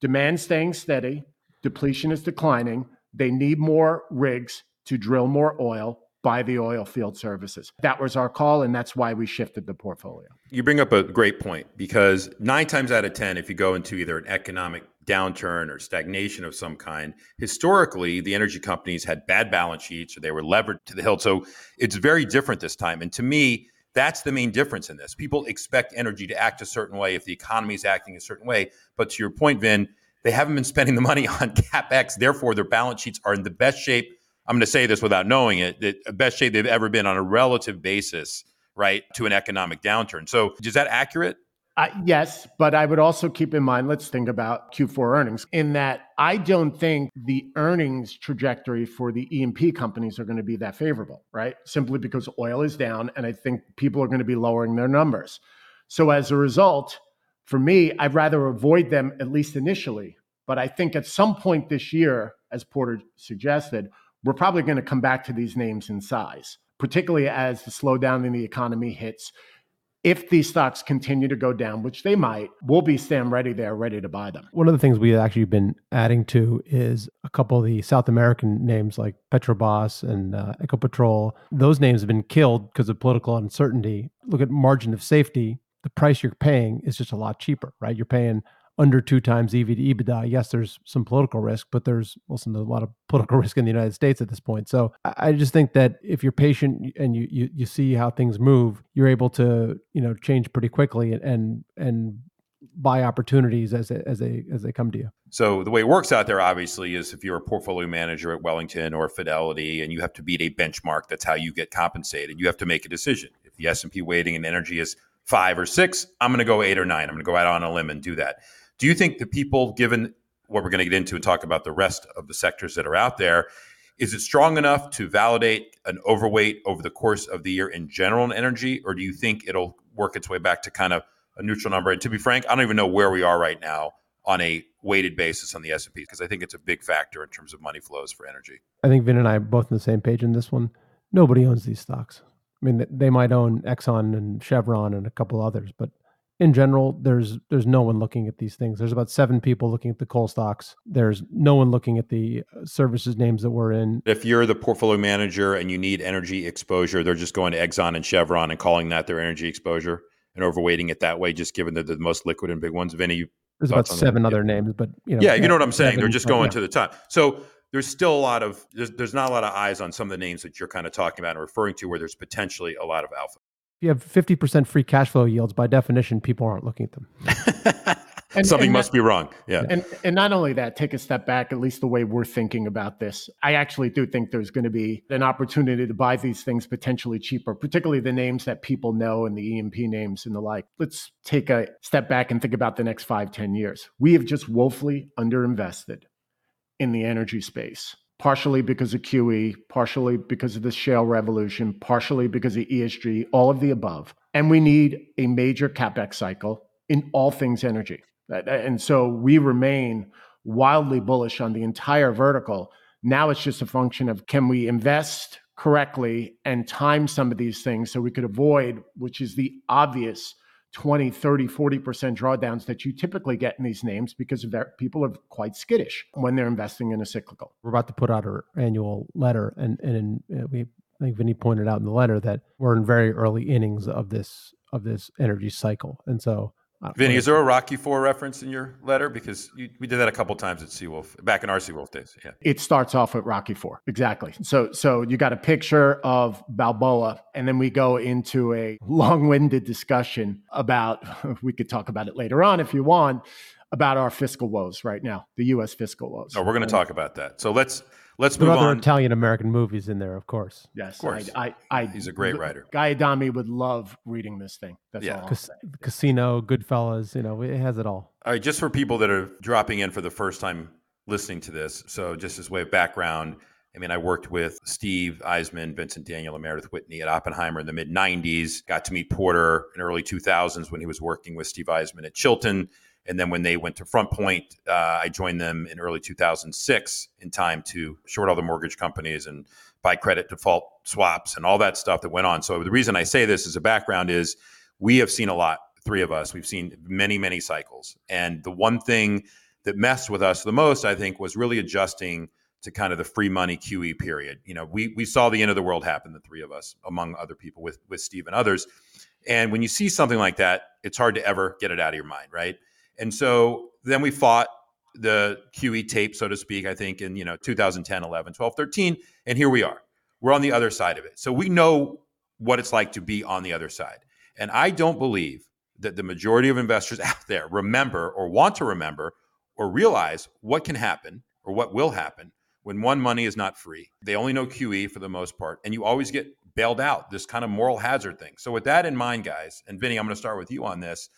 Demand staying steady, depletion is declining. They need more rigs to drill more oil by the oil field services. That was our call, and that's why we shifted the portfolio. You bring up a great point because nine times out of 10, if you go into either an economic downturn or stagnation of some kind, historically, the energy companies had bad balance sheets or they were levered to the hilt. So it's very different this time. And to me, that's the main difference in this. People expect energy to act a certain way if the economy is acting a certain way. But to your point, Vin, they haven't been spending the money on capex. Therefore, their balance sheets are in the best shape. I'm going to say this without knowing it: the best shape they've ever been on a relative basis, right, to an economic downturn. So, is that accurate? Uh, yes, but I would also keep in mind, let's think about Q4 earnings, in that I don't think the earnings trajectory for the E&P companies are going to be that favorable, right? Simply because oil is down, and I think people are going to be lowering their numbers. So as a result, for me, I'd rather avoid them, at least initially. But I think at some point this year, as Porter suggested, we're probably going to come back to these names in size, particularly as the slowdown in the economy hits if these stocks continue to go down, which they might, we'll be stand ready there, ready to buy them. One of the things we've actually been adding to is a couple of the South American names like Petrobras and uh, Ecopetrol. Those names have been killed because of political uncertainty. Look at margin of safety. The price you're paying is just a lot cheaper, right? You're paying under two times EV to EBITDA. Yes, there's some political risk, but there's there's a lot of political risk in the United States at this point. So I just think that if you're patient and you you, you see how things move, you're able to you know change pretty quickly and and, and buy opportunities as they, as they as they come to you. So the way it works out there, obviously, is if you're a portfolio manager at Wellington or Fidelity, and you have to beat a benchmark, that's how you get compensated. You have to make a decision. If the S and P weighting in energy is five or six, I'm going to go eight or nine. I'm going to go out on a limb and do that. Do you think the people, given what we're going to get into and talk about the rest of the sectors that are out there, is it strong enough to validate an overweight over the course of the year in general in energy, or do you think it'll work its way back to kind of a neutral number? And to be frank, I don't even know where we are right now on a weighted basis on the S&P because I think it's a big factor in terms of money flows for energy. I think Vin and I are both on the same page in this one. Nobody owns these stocks. I mean, they might own Exxon and Chevron and a couple others, but in general, there's there's no one looking at these things. There's about seven people looking at the coal stocks. There's no one looking at the uh, services names that we're in. If you're the portfolio manager and you need energy exposure, they're just going to Exxon and Chevron and calling that their energy exposure and overweighting it that way, just given that they're the most liquid and big ones. Vinny, there's about seven other yeah. names, but you know, yeah, you know what I'm saying. They're just going yeah. to the top. So there's still a lot of there's, there's not a lot of eyes on some of the names that you're kind of talking about and referring to, where there's potentially a lot of alpha you have 50% free cash flow yields, by definition, people aren't looking at them. and, Something and must that, be wrong. Yeah. And, and not only that, take a step back, at least the way we're thinking about this. I actually do think there's going to be an opportunity to buy these things potentially cheaper, particularly the names that people know and the E&P names and the like. Let's take a step back and think about the next five, ten years. We have just woefully underinvested in the energy space partially because of QE, partially because of the shale revolution, partially because of ESG, all of the above. And we need a major capex cycle in all things energy. And so we remain wildly bullish on the entire vertical. Now it's just a function of can we invest correctly and time some of these things so we could avoid, which is the obvious 20, 30, 40% drawdowns that you typically get in these names because people are quite skittish when they're investing in a cyclical. We're about to put out our annual letter, and, and in, uh, we, I think Vinny pointed out in the letter that we're in very early innings of this of this energy cycle. And so Vinny, is there a Rocky Four reference in your letter? Because you, we did that a couple times at Seawolf back in our Seawolf days. Yeah, it starts off with Rocky Four exactly. So, so you got a picture of Balboa, and then we go into a long-winded discussion about. We could talk about it later on if you want about our fiscal woes right now, the U.S. fiscal woes. No, we're going to talk about that. So let's Let's There move other on. Italian American movies in there, of course. Yes, Of course. I, I, I, He's a great writer. Guy Adami would love reading this thing. That's Yeah. all. I'll Cas- Casino, Goodfellas, you know, it has it all. All right, just for people that are dropping in for the first time listening to this, so just as way of background, I mean, I worked with Steve Eisman, Vincent Daniel, and Meredith Whitney at Oppenheimer in the mid 90s. Got to meet Porter in early 2000s when he was working with Steve Eisman at Chilton. And then when they went to Front Point, uh, I joined them in early 2006 in time to short all the mortgage companies and buy credit default swaps and all that stuff that went on. So the reason I say this as a background is we have seen a lot, three of us. We've seen many, many cycles. And the one thing that messed with us the most, I think, was really adjusting to kind of the free money QE period. You know, we we saw the end of the world happen, the three of us, among other people with with Steve and others. And when you see something like that, it's hard to ever get it out of your mind, right? And so then we fought the QE tape, so to speak, I think in, you know, 2010, 11, 12, 13, and here we are. We're on the other side of it. So we know what it's like to be on the other side. And I don't believe that the majority of investors out there remember or want to remember or realize what can happen or what will happen when one money is not free. They only know QE for the most part, and you always get bailed out, this kind of moral hazard thing. So, with that in mind, guys, and Vinny, I'm going to start with you on this.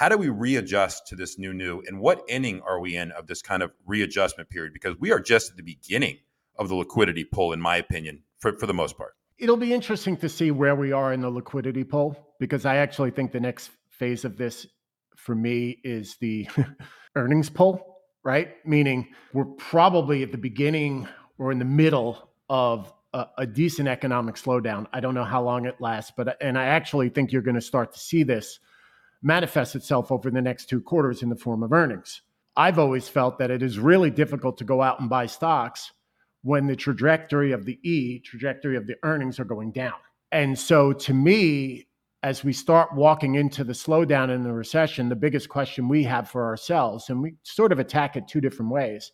How do we readjust to this new new? And what inning are we in of this kind of readjustment period? Because we are just at the beginning of the liquidity pull, in my opinion, for, for the most part. It'll be interesting to see where we are in the liquidity pull because I actually think the next phase of this for me is the earnings pull, right? Meaning we're probably at the beginning or in the middle of a, a decent economic slowdown. I don't know how long it lasts, but and I actually think you're going to start to see this manifest itself over the next two quarters in the form of earnings. I've always felt that it is really difficult to go out and buy stocks when the trajectory of the E, trajectory of the earnings are going down. And so to me, as we start walking into the slowdown and the recession, the biggest question we have for ourselves, and we sort of attack it two different ways,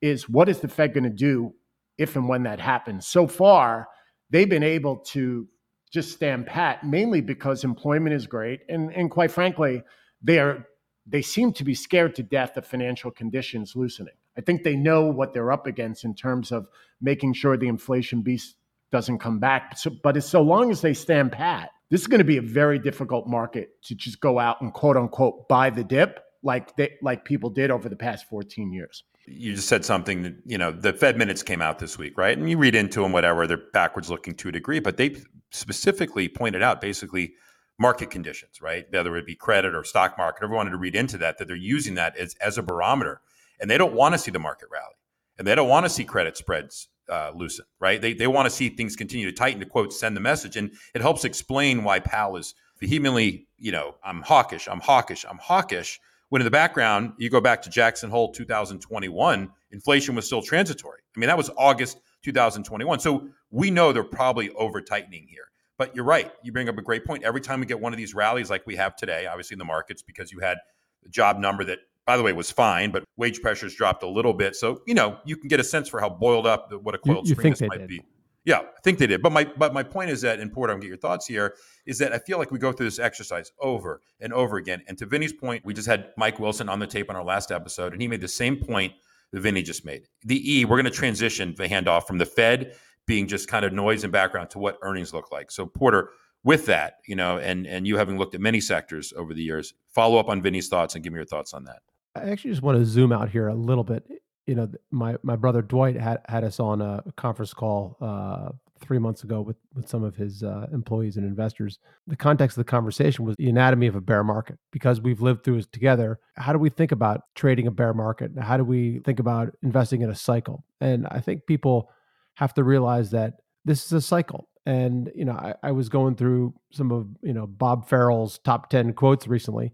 is what is the Fed going to do if and when that happens? So far, they've been able to just stand pat, mainly because employment is great. And, and quite frankly, they are they seem to be scared to death of financial conditions loosening. I think they know what they're up against in terms of making sure the inflation beast doesn't come back. So, but as so long as they stand pat, this is going to be a very difficult market to just go out and quote unquote buy the dip like they like people did over the past 14 years. You just said something that, you know, the Fed minutes came out this week, right? And you read into them, whatever, they're backwards looking to a degree, but they specifically pointed out basically market conditions, right? Whether it be credit or stock market, everyone wanted to read into that, that they're using that as, as a barometer. And they don't want to see the market rally. And they don't want to see credit spreads uh, loosen, right? They, they want to see things continue to tighten to quote, send the message. And it helps explain why Powell is vehemently, you know, I'm hawkish, I'm hawkish, I'm hawkish. When in the background, you go back to Jackson Hole 2021, inflation was still transitory. I mean, that was August 2021. So we know they're probably over tightening here. But you're right. You bring up a great point. Every time we get one of these rallies like we have today, obviously in the markets, because you had the job number that, by the way, was fine, but wage pressures dropped a little bit. So, you know, you can get a sense for how boiled up the, what a coiled you spring think this might did. be. Yeah, I think they did. But my but my point is that, and Porter, I'm get your thoughts here, is that I feel like we go through this exercise over and over again. And to Vinny's point, we just had Mike Wilson on the tape on our last episode, and he made the same point that Vinny just made. The E, we're going to transition the handoff from the Fed being just kind of noise and background to what earnings look like. So Porter, with that, you know, and and you having looked at many sectors over the years, follow up on Vinny's thoughts and give me your thoughts on that. I actually just want to zoom out here a little bit. You know, my my brother Dwight had had us on a conference call uh, three months ago with with some of his uh, employees and investors. The context of the conversation was the anatomy of a bear market because we've lived through it together. How do we think about trading a bear market? How do we think about investing in a cycle? And I think people have to realize that this is a cycle. And you know, I, I was going through some of you know Bob Farrell's top ten quotes recently,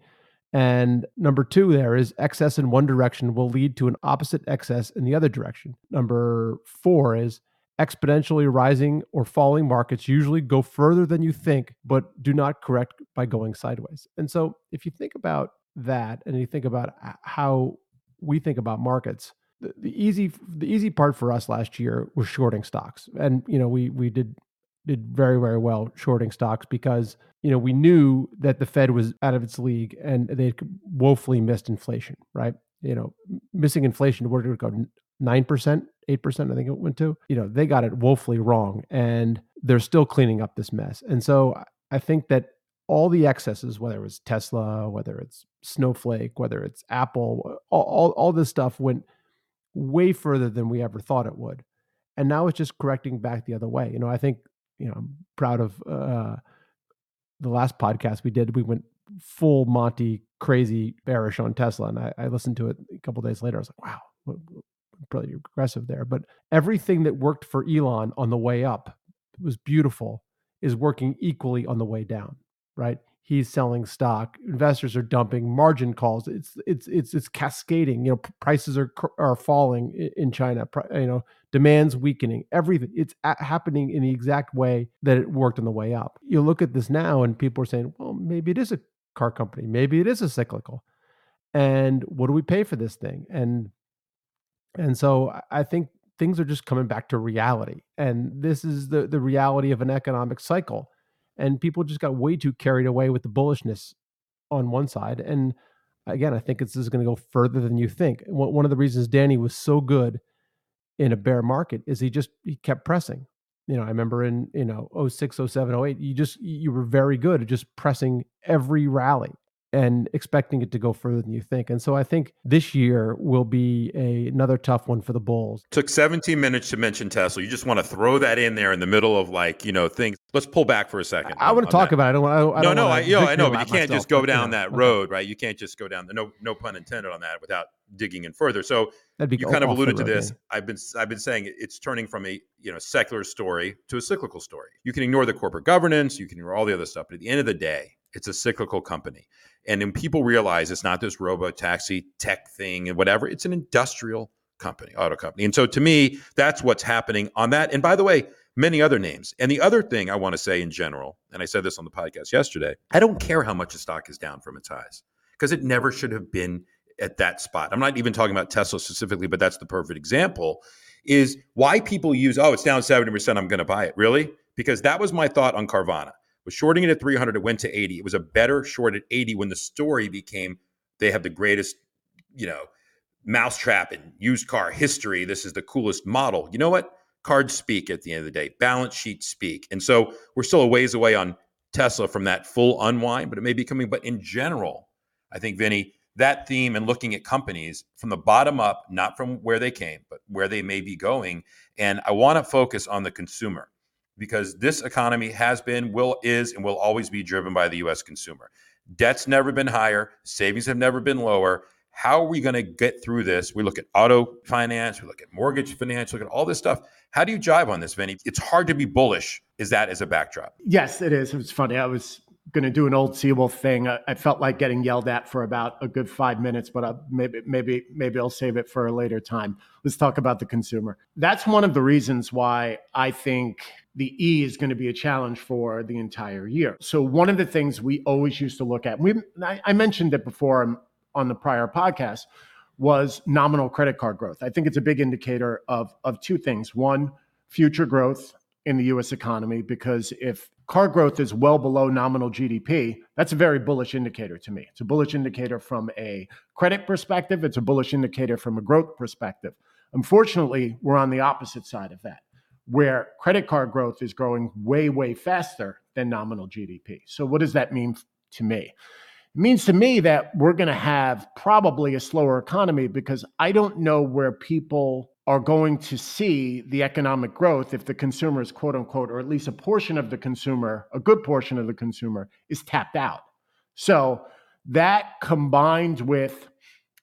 and number two, there is excess in one direction will lead to an opposite excess in the other direction. Number four is exponentially rising or falling markets usually go further than you think, but do not correct by going sideways. And so, if you think about that and you think about how we think about markets, the, the easy the easy part for us last year was shorting stocks, and you know we we did did very very well shorting stocks because you know we knew that the Fed was out of its league and they woefully missed inflation, right? You know, missing inflation. We're going to go 9%, 8%, I think it went to. You know, they got it woefully wrong and they're still cleaning up this mess. And so I think that all the excesses, whether it was Tesla, whether it's Snowflake, whether it's Apple, all, all, all this stuff went way further than we ever thought it would. And now it's just correcting back the other way. You know, I think, you know, I'm proud of uh, the last podcast we did. We went full Monty crazy bearish on Tesla. And I, I listened to it a couple days later. I was like, wow, pretty aggressive there. But everything that worked for Elon on the way up was beautiful is working equally on the way down, right? He's selling stock. Investors are dumping margin calls. It's it's it's it's cascading. You know, prices are are falling in China. You know, demand's weakening. Everything it's happening in the exact way that it worked on the way up. You look at this now, and people are saying, "Well, maybe it is a car company. Maybe it is a cyclical." And what do we pay for this thing? And and so I think things are just coming back to reality. And this is the the reality of an economic cycle. And people just got way too carried away with the bullishness on one side. And again, I think this is going to go further than you think. One of the reasons Danny was so good in a bear market is he just he kept pressing. You know, I remember in, you know, 06, 07, 08, you just you were very good at just pressing every rally and expecting it to go further than you think. And so I think this year will be a, another tough one for the Bulls. Took 17 minutes to mention Tesla. You just want to throw that in there in the middle of like, you know, things. Let's pull back for a second. I, I want to talk that. about it. I don't want I No, don't no, I, know, I know, but you can't just go down that road, right? You can't just go down the no no pun intended on that without digging in further. So you kind of alluded to this. I've been I've been saying it's turning from a you know secular story to a cyclical story. You can ignore the corporate governance, you can ignore all the other stuff, but at the end of the day, it's a cyclical company. And then people realize it's not this robo taxi tech thing and whatever, it's an industrial company, auto company. And so to me, that's what's happening on that. And by the way, many other names. And the other thing I want to say in general, and I said this on the podcast yesterday, I don't care how much the stock is down from its highs because it never should have been at that spot. I'm not even talking about Tesla specifically, but that's the perfect example. Is why people use, oh, it's down 70%, I'm going to buy it. Really? Because that was my thought on Carvana was shorting it at 300. It went to 80. It was a better short at 80 when the story became they have the greatest, you know, mousetrap in used car history. This is the coolest model. You know what? Cards speak at the end of the day. Balance sheets speak. And so we're still a ways away on Tesla from that full unwind, but it may be coming. But in general, I think, Vinny, that theme and looking at companies from the bottom up, not from where they came, but where they may be going. And I want to focus on the consumer because this economy has been, will, is, and will always be driven by the US consumer. Debt's never been higher, savings have never been lower. How are we going to get through this? We look at auto finance, we look at mortgage finance, look at all this stuff. How do you jive on this, Vinny? It's hard to be bullish. Is that as a backdrop? Yes, it is. It was funny. I was going to do an old Seawolf thing. I, felt like getting yelled at for about a good five minutes, but I, maybe maybe maybe I'll save it for a later time. Let's talk about the consumer. That's one of the reasons why I think the E is going to be a challenge for the entire year. So one of the things we always used to look at, we I, mentioned it before on the prior podcast, was nominal credit card growth. I think it's a big indicator of of two things. One, future growth in the US economy because if car growth is well below nominal GDP, that's a very bullish indicator to me. It's a bullish indicator from a credit perspective, it's a bullish indicator from a growth perspective. Unfortunately, we're on the opposite side of that, where credit card growth is growing way, way faster than nominal GDP. So, what does that mean to me? It means to me that we're going to have probably a slower economy because I don't know where people are going to see the economic growth if the consumer is quote unquote, or at least a portion of the consumer, a good portion of the consumer is tapped out. So that combined with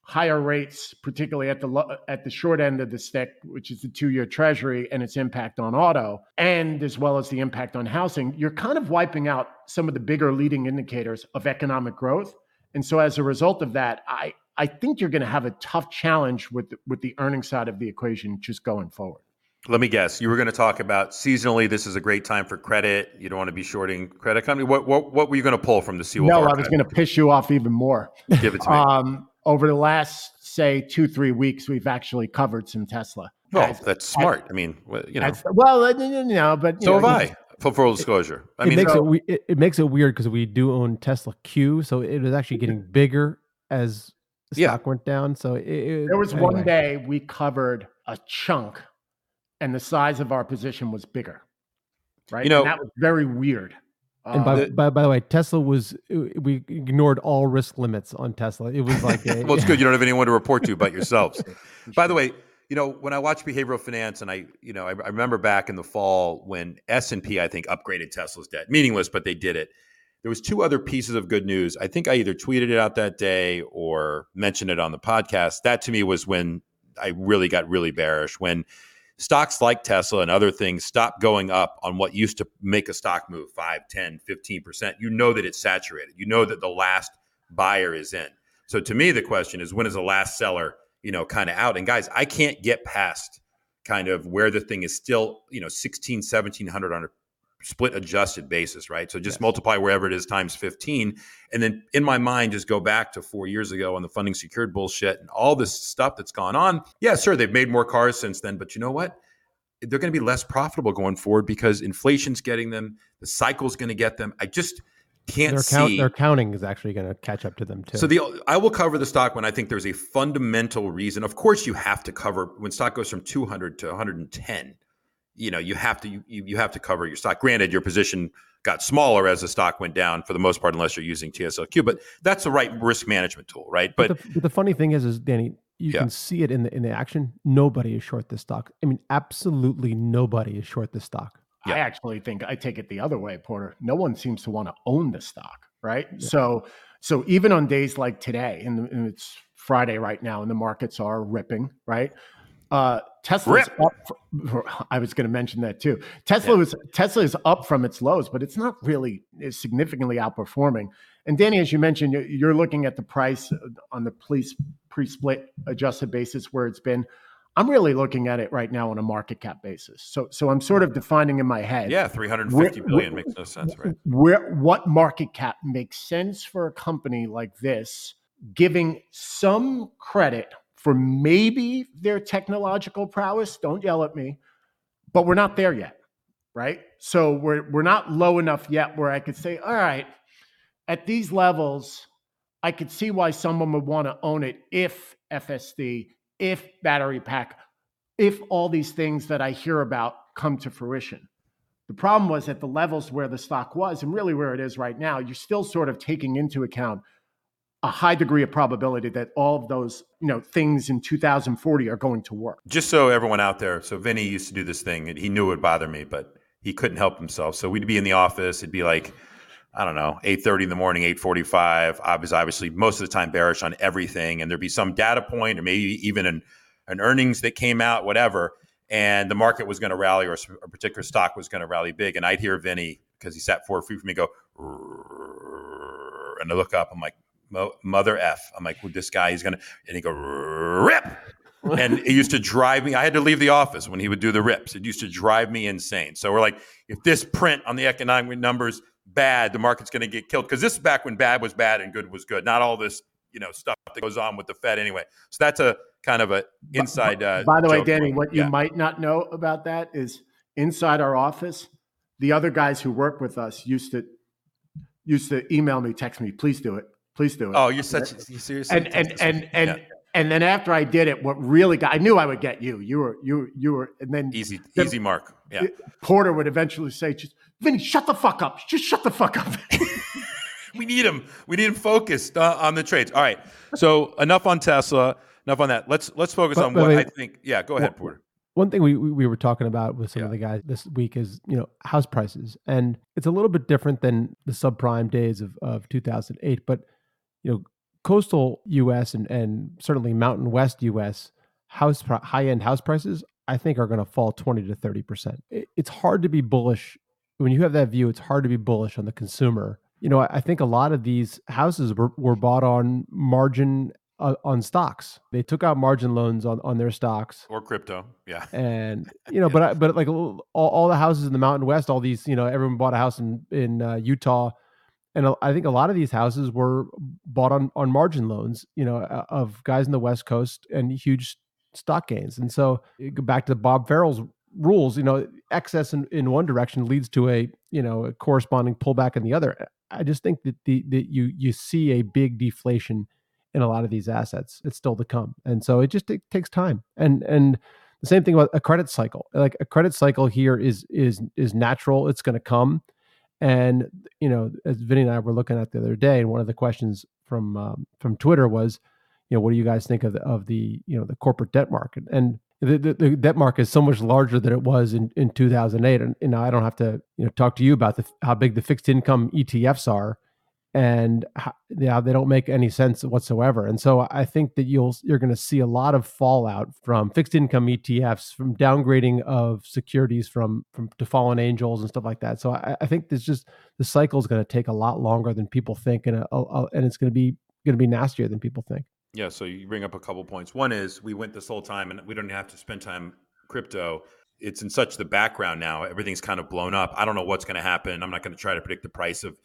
higher rates, particularly at the at the short end of the stick, which is the two-year Treasury, and its impact on auto, and as well as the impact on housing, you're kind of wiping out some of the bigger leading indicators of economic growth. And so, as a result of that, I I think you're going to have a tough challenge with the, with the earning side of the equation just going forward. Let me guess. You were going to talk about seasonally. This is a great time for credit. You don't want to be shorting credit company. What what what were you going to pull from the Seawolf? No, archive? I was going to piss you off even more. Give it to me. um, over the last say two three weeks, we've actually covered some Tesla. Well, as, that's smart. As, I mean, you know. As, well, uh, you know, but so know, have I. For full disclosure, I it makes so, it, it, it makes it weird because we do own Tesla Q, so it is actually getting bigger as the Yeah. stock went down. So it, it- There was anyway. one day we covered a chunk, and the size of our position was bigger. Right, You know- and that was very weird. And by, Um, The- by, by the way, Tesla was uh, we ignored all risk limits on Tesla. It was like a, well, it's good you don't have anyone to report to but yourselves. By the way, you know when I watch behavioral finance, and I, you know, I, I remember back in the fall when S and P, I think, upgraded Tesla's debt, meaningless, but they did it. There was two other pieces of good news. I think I either tweeted it out that day or mentioned it on the podcast. That to me was when I really got really bearish when stocks like Tesla and other things stop going up on what used to make a stock move 5, 10, 15%. You know that it's saturated. You know that the last buyer is in. So to me, the question is when is the last seller, you know, kind of out? And guys, I can't get past kind of where the thing is still, you know, 16, 1700 on split adjusted basis, right? So just Yes. multiply wherever it is times 15. And then in my mind, just go back to four years ago on the funding secured bullshit and all this stuff that's gone on. Yeah, sure, they've made more cars since then, but you know what? They're going to be less profitable going forward because inflation's getting them, the cycle's going to get them. I just can't their count see. their counting is actually going to catch up to them too. So the I will cover the stock when I think there's a fundamental reason. Of course, you have to cover when stock goes from 200 to 110. You know, you have to you, you have to cover your stock. Granted, your position got smaller as the stock went down for the most part, unless you're using TSLQ. But that's the right risk management tool, right? But, But, the, but the funny thing is, is Danny, you Yeah. can see it in the in the action. Nobody is short this stock. I mean, absolutely nobody is short this stock. Yeah. I actually think I take it the other way, Porter. No one seems to want to own the stock, right? So, so even on days like today, and, and it's Friday right now, and the markets are ripping, right? Uh, Tesla's Rip. up. fr- I was going to mention that too. Tesla was Tesla is up from its lows, but it's not really is significantly outperforming. And Danny, as you mentioned, you- you're looking at the price on the police pre-split adjusted basis where it's been. I'm really looking at it right now on a market cap basis. So, so I'm sort of defining in my head yeah, 350 Where- billion where- makes no sense, right? where what market cap makes sense for a company like this, giving some credit for maybe their technological prowess. Don't yell at me, but we're not there yet, right? So we're we're not low enough yet where I could say, all right, at these levels, I could see why someone would want to own it if FSD, if battery pack, if all these things that I hear about come to fruition. The problem was at the levels where the stock was, and really where it is right now, you're still sort of taking into account a high degree of probability that all of those you know things in 2040 are going to work. just so everyone out there, so Vinny used to do this thing, and he knew it would bother me, but he couldn't help himself. So we'd be in the office. It'd be like, I don't know, eight thirty in the morning, eight forty-five. I was obviously most of the time bearish on everything, and there'd be some data point, or maybe even an, an earnings that came out, whatever, and the market was going to rally, or a particular stock was going to rally big, and I'd hear Vinny because he sat four feet from me go, and I look up, I'm like, "Mo- mother f. I'm like, well, this guy, he's gonna, and he go rip and it used to drive me. I had to leave the office when he would do the rips. It used to drive me insane. So we're like, if this print on the economic numbers bad, the market's going to get killed. Because this is back when bad was bad and good was good. Not all this, you know, stuff that goes on with the Fed anyway. So that's a kind of a inside. Uh, By the way. Danny, what you might not know about that is inside our office, the other guys who work with us used to used to email me, text me, please do it, please do it. Oh, you're such. You seriously? and and and and Yeah. and then after I did it, what really got I knew I would get you. You were you you were, and then easy, the- easy mark. Yeah. Porter would eventually say, "Just Vinny, shut the fuck up. Just shut the fuck up." we need him. We need him focused uh, on the trades. All right. So enough on Tesla. Enough on that. Let's let's focus But- on but what wait. I think. Yeah. Go ahead, Porter. One thing we we we were talking about with some of the guys this week is you know house prices, and it's a little bit different than the subprime days of of 2008. But you know, coastal U.S. and and certainly Mountain West U.S. house high end house prices, I think, are going to fall 20 to 30 percent. It's hard to be bullish when you have that view. It's hard to be bullish on the consumer. You know, I, think a lot of these houses were, were bought on margin uh, on stocks. They took out margin loans on on their stocks Or crypto. Yeah. and you know, but I, but like all, all the houses in the Mountain West, all these, you know, everyone bought a house in in uh, Utah, and I think a lot of these houses were bought on on margin loans, you know, of guys in the West Coast and huge stock gains. And so go back to Bob Farrell's rules, you know, excess in, in one direction leads to a you know a corresponding pullback in the other. I just think that the that you you see a big deflation in a lot of these assets. It's still to come, and so it just it takes time. And and the same thing about a credit cycle. Like a credit cycle here is is is natural. It's going to come. And you know, as Vinny and I were looking at the other day, and one of the questions from um, from Twitter was, you know, what do you guys think of the, of the you know the corporate debt market? And the, the, the, debt market is so much larger than it was in, in 2008. And you know, I don't have to you know talk to you about the, how big the fixed income ETFs are, and yeah, they don't make any sense whatsoever. And so I think that you'll you're going to see a lot of fallout from fixed income ETFs, from downgrading of securities from from to fallen angels and stuff like that. So I, I think this just the cycle is going to take a lot longer than people think, and uh, a, a, and it's going to be going to be nastier than people think. Yeah, so you bring up a couple points. One is we went this whole time and we don't have to spend time crypto. It's in such the background now. Everything's kind of blown up. I don't know what's going to happen. I'm not going to try to predict the price of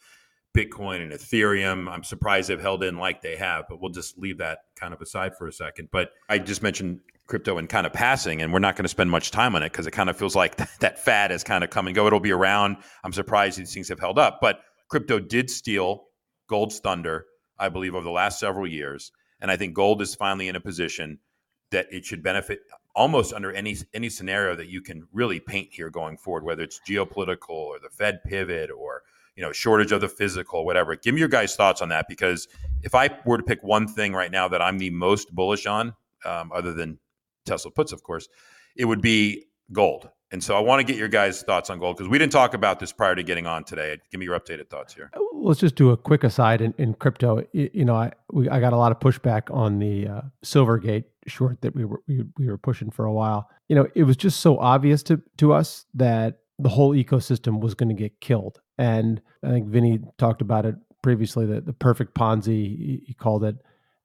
Bitcoin and Ethereum. I'm surprised they've held in like they have, but we'll just leave that kind of aside for a second. But I just mentioned crypto and kind of passing, and we're not going to spend much time on it because it kind of feels like that fad has kind of come and go. It'll be around. I'm surprised these things have held up, but crypto did steal gold's thunder, I believe, over the last several years. And I think gold is finally in a position that it should benefit almost under any any scenario that you can really paint here going forward, whether it's geopolitical or the Fed pivot or you know shortage of the physical, whatever. Give me your guys' thoughts on that because if I were to pick one thing right now that I'm the most bullish on, um, other than Tesla puts, of course, it would be gold. And so I want to get your guys' thoughts on gold because we didn't talk about this prior to getting on today. Give me your updated thoughts here. Uh, let's just do a quick aside in, in crypto. You know, I we, I got a lot of pushback on the uh, Silvergate short that we were we, we were pushing for a while. You know, it was just so obvious to to us that the whole ecosystem was going to get killed. And I think Vinny talked about it previously. The the perfect Ponzi he called it.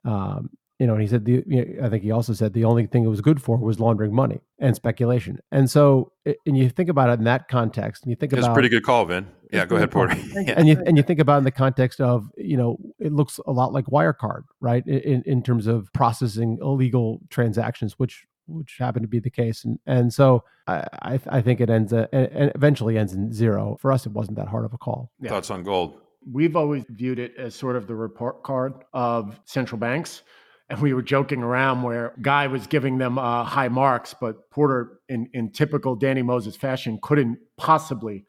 Um, you know, and he said the you know, I think he also said the only thing it was good for was laundering money and speculation. And so, and you think about it in that context, and you think That's about a pretty good call, Vin. Yeah, go ahead, Porter. And you and you think about in the context of you know it looks a lot like Wirecard, right? In in terms of processing illegal transactions, which which happened to be the case, and and so I I, I think it ends a, and eventually ends in zero. For us, it wasn't that hard of a call. Yeah. Thoughts on gold? We've always viewed it as sort of the report card of central banks and we were joking around where guy was giving them uh, high marks but porter in, in typical danny moses fashion couldn't possibly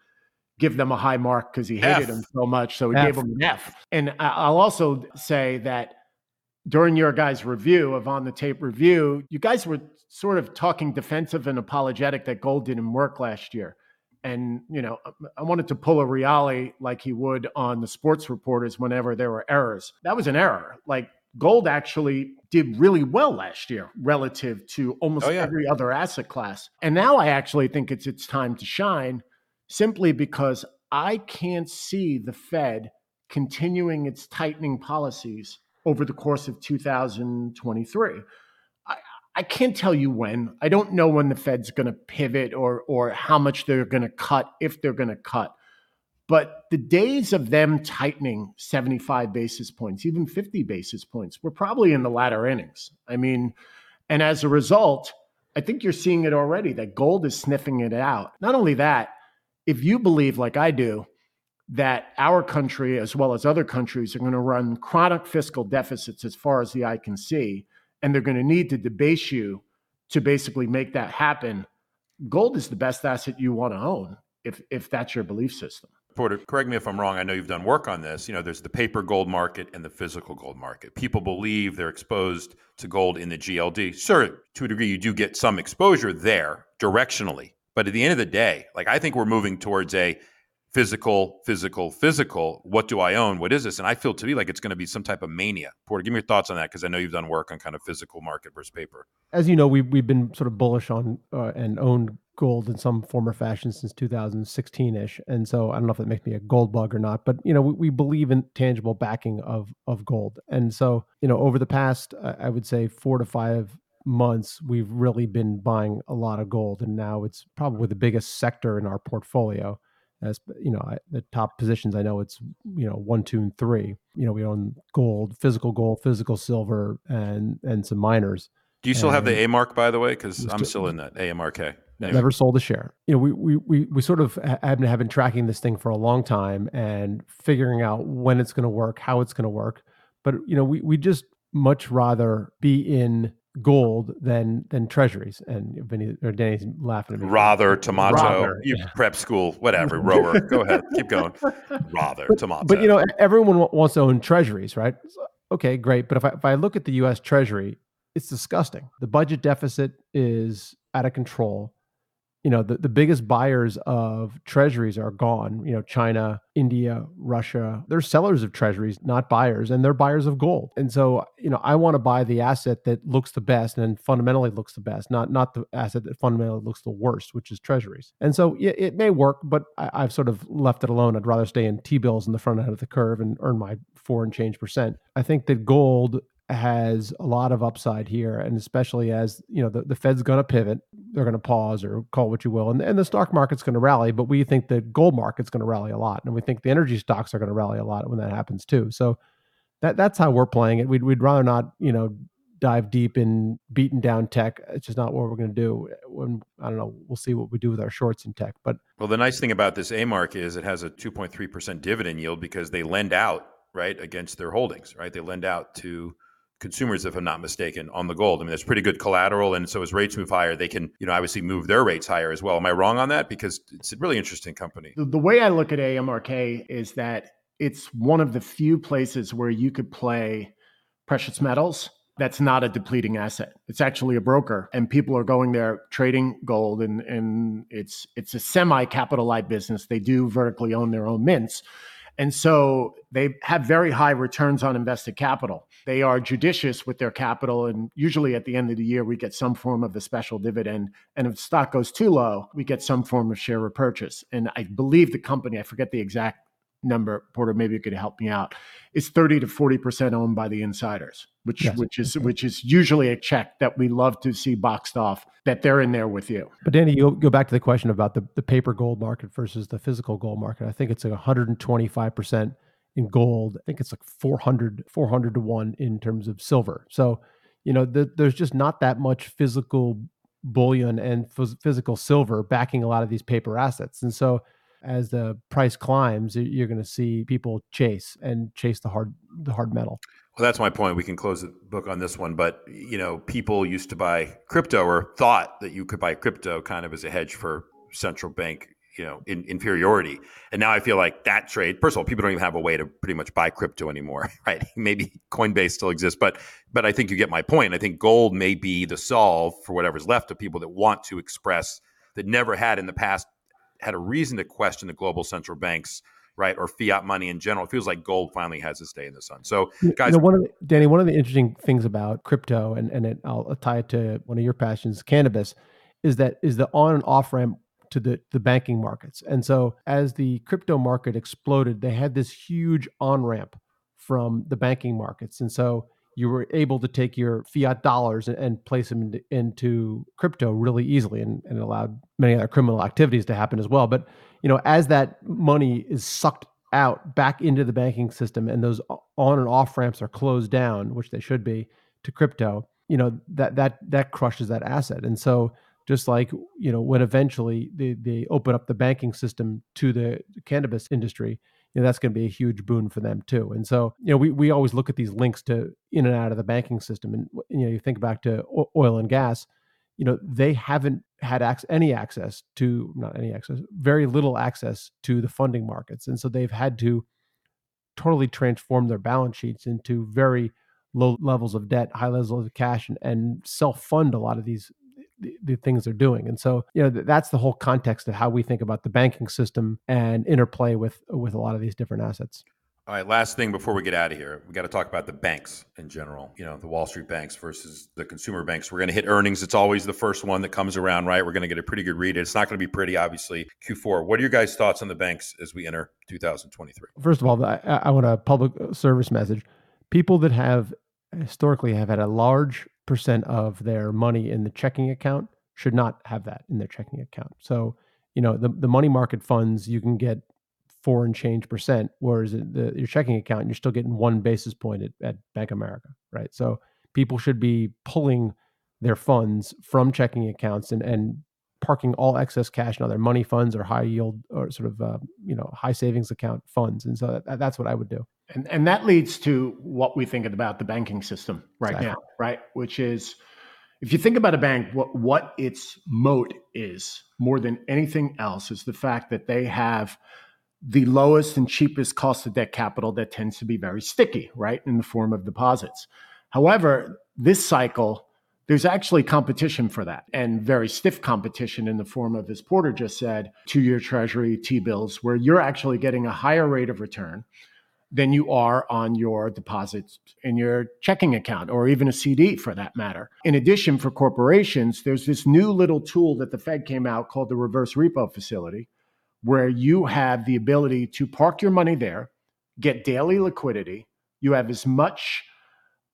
give them a high mark because he hated F. them so much so he F. gave them an f and i'll also say that during your guys review of on the tape review you guys were sort of talking defensive and apologetic that gold didn't work last year and you know i wanted to pull a Reale like he would on the sports reporters whenever there were errors that was an error like gold actually did really well last year relative to almost oh, yeah. every other asset class. And now I actually think it's its time to shine simply because I can't see the Fed continuing its tightening policies over the course of 2023. I, can't tell you when. I don't know when the Fed's going to pivot or or how much they're going to cut if they're going to cut. But the days of them tightening 75 basis points, even 50 basis points, we're probably in the latter innings. I mean, and as a result, I think you're seeing it already that gold is sniffing it out. Not only that, if you believe, like I do, that our country, as well as other countries, are going to run chronic fiscal deficits as far as the eye can see, and they're going to need to debase you to basically make that happen, gold is the best asset you want to own if, if that's your belief system. Porter, correct me if I'm wrong. I know you've done work on this. You know, there's the paper gold market and the physical gold market. People believe they're exposed to gold in the GLD. Sure, to a degree, you do get some exposure there directionally. But at the end of the day, like I think we're moving towards a physical, physical, physical. What do I own? What is this? And I feel to me like it's going to be some type of mania. Porter, give me your thoughts on that because I know you've done work on kind of physical market versus paper. As you know, we've we've been sort of bullish on uh, and owned gold in some form or fashion since 2016ish and so i don't know if that makes me a gold bug or not but you know we, we believe in tangible backing of of gold and so you know over the past i would say four to five months we've really been buying a lot of gold and now it's probably the biggest sector in our portfolio as you know I, the top positions i know it's you know one two and three you know we own gold physical gold physical silver and and some miners do you still and have the A-Mark by the way because i'm still in that amrk Anyway. Never sold a share. You know, we we we we sort of have been, have been tracking this thing for a long time and figuring out when it's going to work, how it's going to work. But you know, we we just much rather be in gold than than treasuries. And Vinny or Danny's laughing at me. Rather tomato, Rather, you yeah. prep school, whatever, rower. Go ahead, keep going. Rather tomato. But you know, everyone wants to own treasuries, right? Okay, great. But if I, if I look at the U.S. Treasury, it's disgusting. The budget deficit is out of control. You know, the, the biggest buyers of treasuries are gone. You know, China, India, Russia. They're sellers of treasuries, not buyers, and they're buyers of gold. And so, you know, I want to buy the asset that looks the best and fundamentally looks the best, not not the asset that fundamentally looks the worst, which is treasuries. And so, yeah, it may work, but I, I've sort of left it alone. I'd rather stay in T bills in the front end of the curve and earn my four and change percent. I think that gold has a lot of upside here and especially as you know the, the fed's going to pivot they're going to pause or call what you will and, and the stock market's going to rally but we think the gold market's going to rally a lot and we think the energy stocks are going to rally a lot when that happens too. So that that's how we're playing it. We'd, we'd rather not you know dive deep in beating down tech. It's just not what we're going to do when i don't know we'll see what we do with our shorts in tech but Well, the nice thing about this A-Mark is it has a 2.3% dividend yield because they lend out, right, against their holdings, right? They lend out to consumers, if I'm not mistaken, on the gold. I mean, that's pretty good collateral. And so as rates move higher, they can, you know, obviously move their rates higher as well. Am I wrong on that? Because it's a really interesting company. The, the way I look at AMRK is that it's one of the few places where you could play precious metals that's not a depleting asset. It's actually a broker, and people are going there trading gold, and and it's it's a semi capital light business. They do vertically own their own mints, and so they have very high returns on invested capital. They are judicious with their capital, and usually at the end of the year, we get some form of a special dividend. And if stock goes too low, we get some form of share repurchase. And I believe the company, I forget the exact number, Porter, maybe you could help me out, is 30 to 40% owned by the insiders, which Yes. which is which is usually a check that we love to see boxed off that they're in there with you. But Danny, you go back to the question about the, the paper gold market versus the physical gold market. I think it's like 125% in gold. I think it's like 400, 400 to 1 in terms of silver. So, you know, the, there's just not that much physical bullion and phys- physical silver backing a lot of these paper assets. And so as the price climbs, you're going to see people chase and chase the hard the hard metal. Well, that's my point. We can close the book on this one, but you know, people used to buy crypto or thought that you could buy crypto kind of as a hedge for central bank, you know, in, inferiority. And now I feel like that trade. First of all, people don't even have a way to pretty much buy crypto anymore, right? Maybe Coinbase still exists, but but I think you get my point. I think gold may be the solve for whatever's left of people that want to express that never had in the past had a reason to question the global central banks. Right or fiat money in general. It feels like gold finally has its day in the sun. So, You guys, know, one of the, Danny, one of the interesting things about crypto, and and it, I'll tie it to one of your passions, cannabis, is that is the on and off ramp to the the banking markets. And so, as the crypto market exploded, they had this huge on ramp from the banking markets, and so you were able to take your fiat dollars and, place them into, into crypto really easily, and, and allowed many other criminal activities to happen as well. But you know, as that money is sucked out back into the banking system and those on and off ramps are closed down which they should be to crypto you know that that that crushes that asset and so just like you know when eventually they, they open up the banking system to the cannabis industry you know that's going to be a huge boon for them too. And so you know we, we always look at these links to in and out of the banking system and you know you think back to oil and gas you know they haven't had ac- any access to not any access very little access to the funding markets. And so they've had to totally transform their balance sheets into very low levels of debt high levels of cash and, and self-fund a lot of these the, the things they're doing and so you know th- that's the whole context of how we think about the banking system and interplay with with a lot of these different assets All right, last thing before we get out of here, we got to talk about the banks in general. You know, the Wall Street banks versus the consumer banks. We're going to hit earnings. It's always the first one that comes around, right? We're going to get a pretty good read. It's not going to be pretty, obviously. Q4. What are your guys' thoughts on the banks as we enter 2023? First of all, I, I want a public service message. People that have historically have had a large percent of their money in the checking account should not have that in their checking account. So, you know, the, the money market funds, you can get four and change percent, whereas the, your checking account, you're still getting one basis point at, at Bank America, right? So people should be pulling their funds from checking accounts and, and parking all excess cash in other money funds or high yield or sort of uh, you know high savings account funds. And so that, that's what I would do. And and that leads to what we think about the banking system right Exactly. now, right? Which is if you think about a bank, what what its moat is more than anything else is the fact that they have the lowest and cheapest cost of debt capital that tends to be very sticky, right, in the form of deposits. However, this cycle, there's actually competition for that and very stiff competition in the form of, as Porter just said, two year treasury T bills, where you're actually getting a higher rate of return than you are on your deposits in your checking account or even a CD for that matter. In addition, for corporations, there's this new little tool that the Fed came out called the reverse repo facility, where you have the ability to park your money there, get daily liquidity. You have as much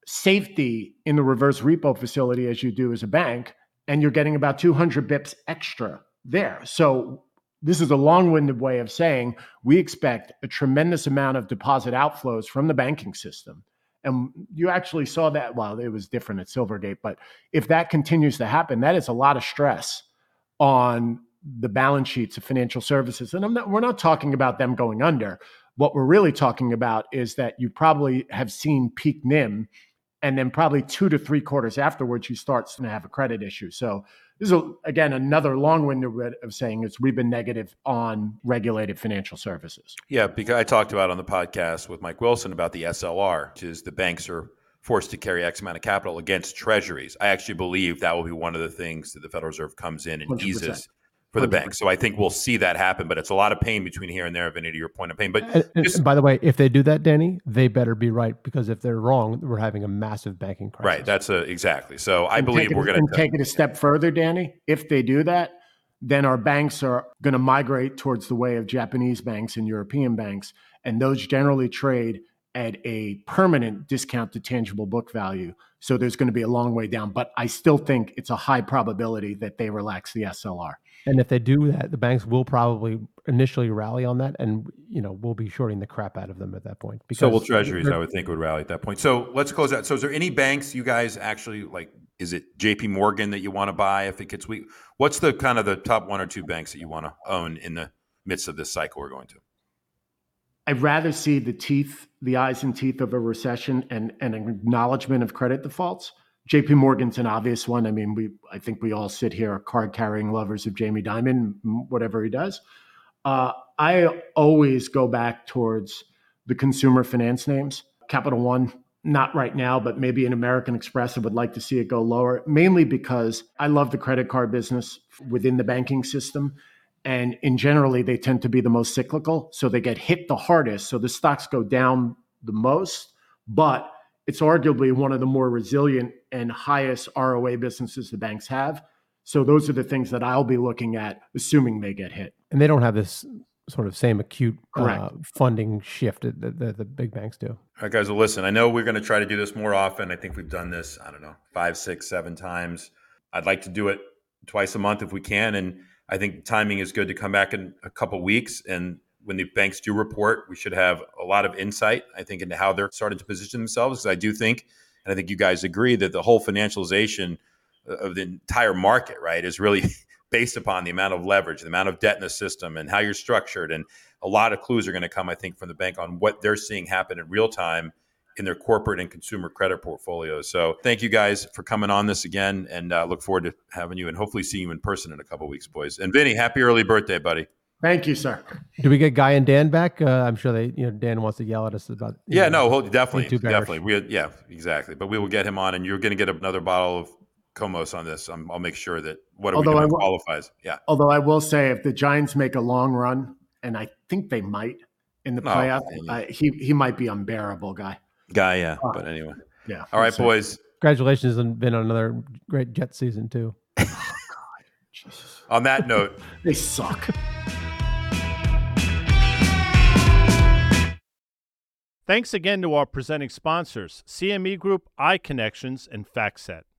safety in the reverse repo facility as you do as a bank, and you're getting about 200 bips extra there. So this is a long-winded way of saying we expect a tremendous amount of deposit outflows from the banking system. And you actually saw that, well, it was different at Silvergate, but if that continues to happen, that is a lot of stress on the balance sheets of financial services. And not, we're not talking about them going under. What we're really talking about is that you probably have seen peak NIM, and then probably two to three quarters afterwards, you start to have a credit issue. So this is again another long-winded way of saying it's we've been negative on regulated financial services. Yeah, because I talked about on the podcast with Mike Wilson about the SLR, which is the banks are forced to carry X amount of capital against treasuries. I actually believe that will be one of the things that the Federal Reserve comes in and 100%. eases for the 100%. banks. So I think we'll see that happen, but it's a lot of pain between here and there, Vinny, to your point of pain. But And, and just- by the way, if they do that, Danny, they better be right because if they're wrong, we're having a massive banking crisis. right, that's a exactly. So I believe it- we're going to take it a step further, Danny. If they do that, then our banks are going to migrate towards the way of Japanese banks and European banks, and those generally trade at a permanent discount to tangible book value. So there's going to be a long way down, but I still think it's a high probability that they relax the SLR. And if they do that, the banks will probably initially rally on that, and you know we'll be shorting the crap out of them at that point. So will treasuries, I would think, would rally at that point. So let's close out. So is there any banks you guys actually like? Is it J.P. Morgan that you want to buy if it gets weak? What's the kind of the top one or two banks that you want to own in the midst of this cycle we're going to? I'd rather see the teeth, the eyes and teeth of a recession and, and an acknowledgement of credit defaults. JP Morgan's an obvious one. I mean, we I think we all sit here card carrying lovers of Jamie Dimon, whatever he does. Uh, I always go back towards the consumer finance names. Capital One, not right now, but maybe an American Express, I would like to see it go lower, mainly because I love the credit card business within the banking system. And in generally, they tend to be the most cyclical. So they get hit the hardest. So the stocks go down the most, but it's arguably one of the more resilient and highest ROA businesses the banks have. So those are the things that I'll be looking at, assuming they get hit. and they don't have this sort of same acute uh, funding shift that, that, that the big banks do. All right, guys. Well, listen. I know we're going to try to do this more often. I think we've done this. I don't know, five, six, seven times. I'd like to do it twice a month if we can, and I think timing is good to come back in a couple weeks. And when the banks do report, we should have a lot of insight. I think into how they're starting to position themselves. Because I do think, and I think you guys agree that the whole financialization of the entire market, right, is really based upon the amount of leverage, the amount of debt in the system, and how you're structured. And a lot of clues are going to come, I think, from the bank on what they're seeing happen in real time in their corporate and consumer credit portfolios. So thank you guys for coming on this again, and uh, look forward to having you and hopefully seeing you in person in a couple weeks, boys. And Vinny, happy early birthday, buddy. Thank you, sir. Do we get Guy and Dan back? Uh, I'm sure they, you know, Dan wants to yell at us about. you Yeah, know, no, definitely, too definitely. We, yeah, exactly. But we will get him on, and you're going to get another bottle of Comos on this. I'm, I'll make sure that what are Although we I doing will- qualifies. Yeah. Although I will say, if the Giants make a long run, and I think they might in the playoff, dang uh, he he might be unbearable guy. Guy, yeah. Uh, But anyway. Yeah. All right, So- boys. Congratulations on been on another great Jet season too. Jesus. On that note, They suck. Thanks again to our presenting sponsors, CME Group, iConnections, and FactSet.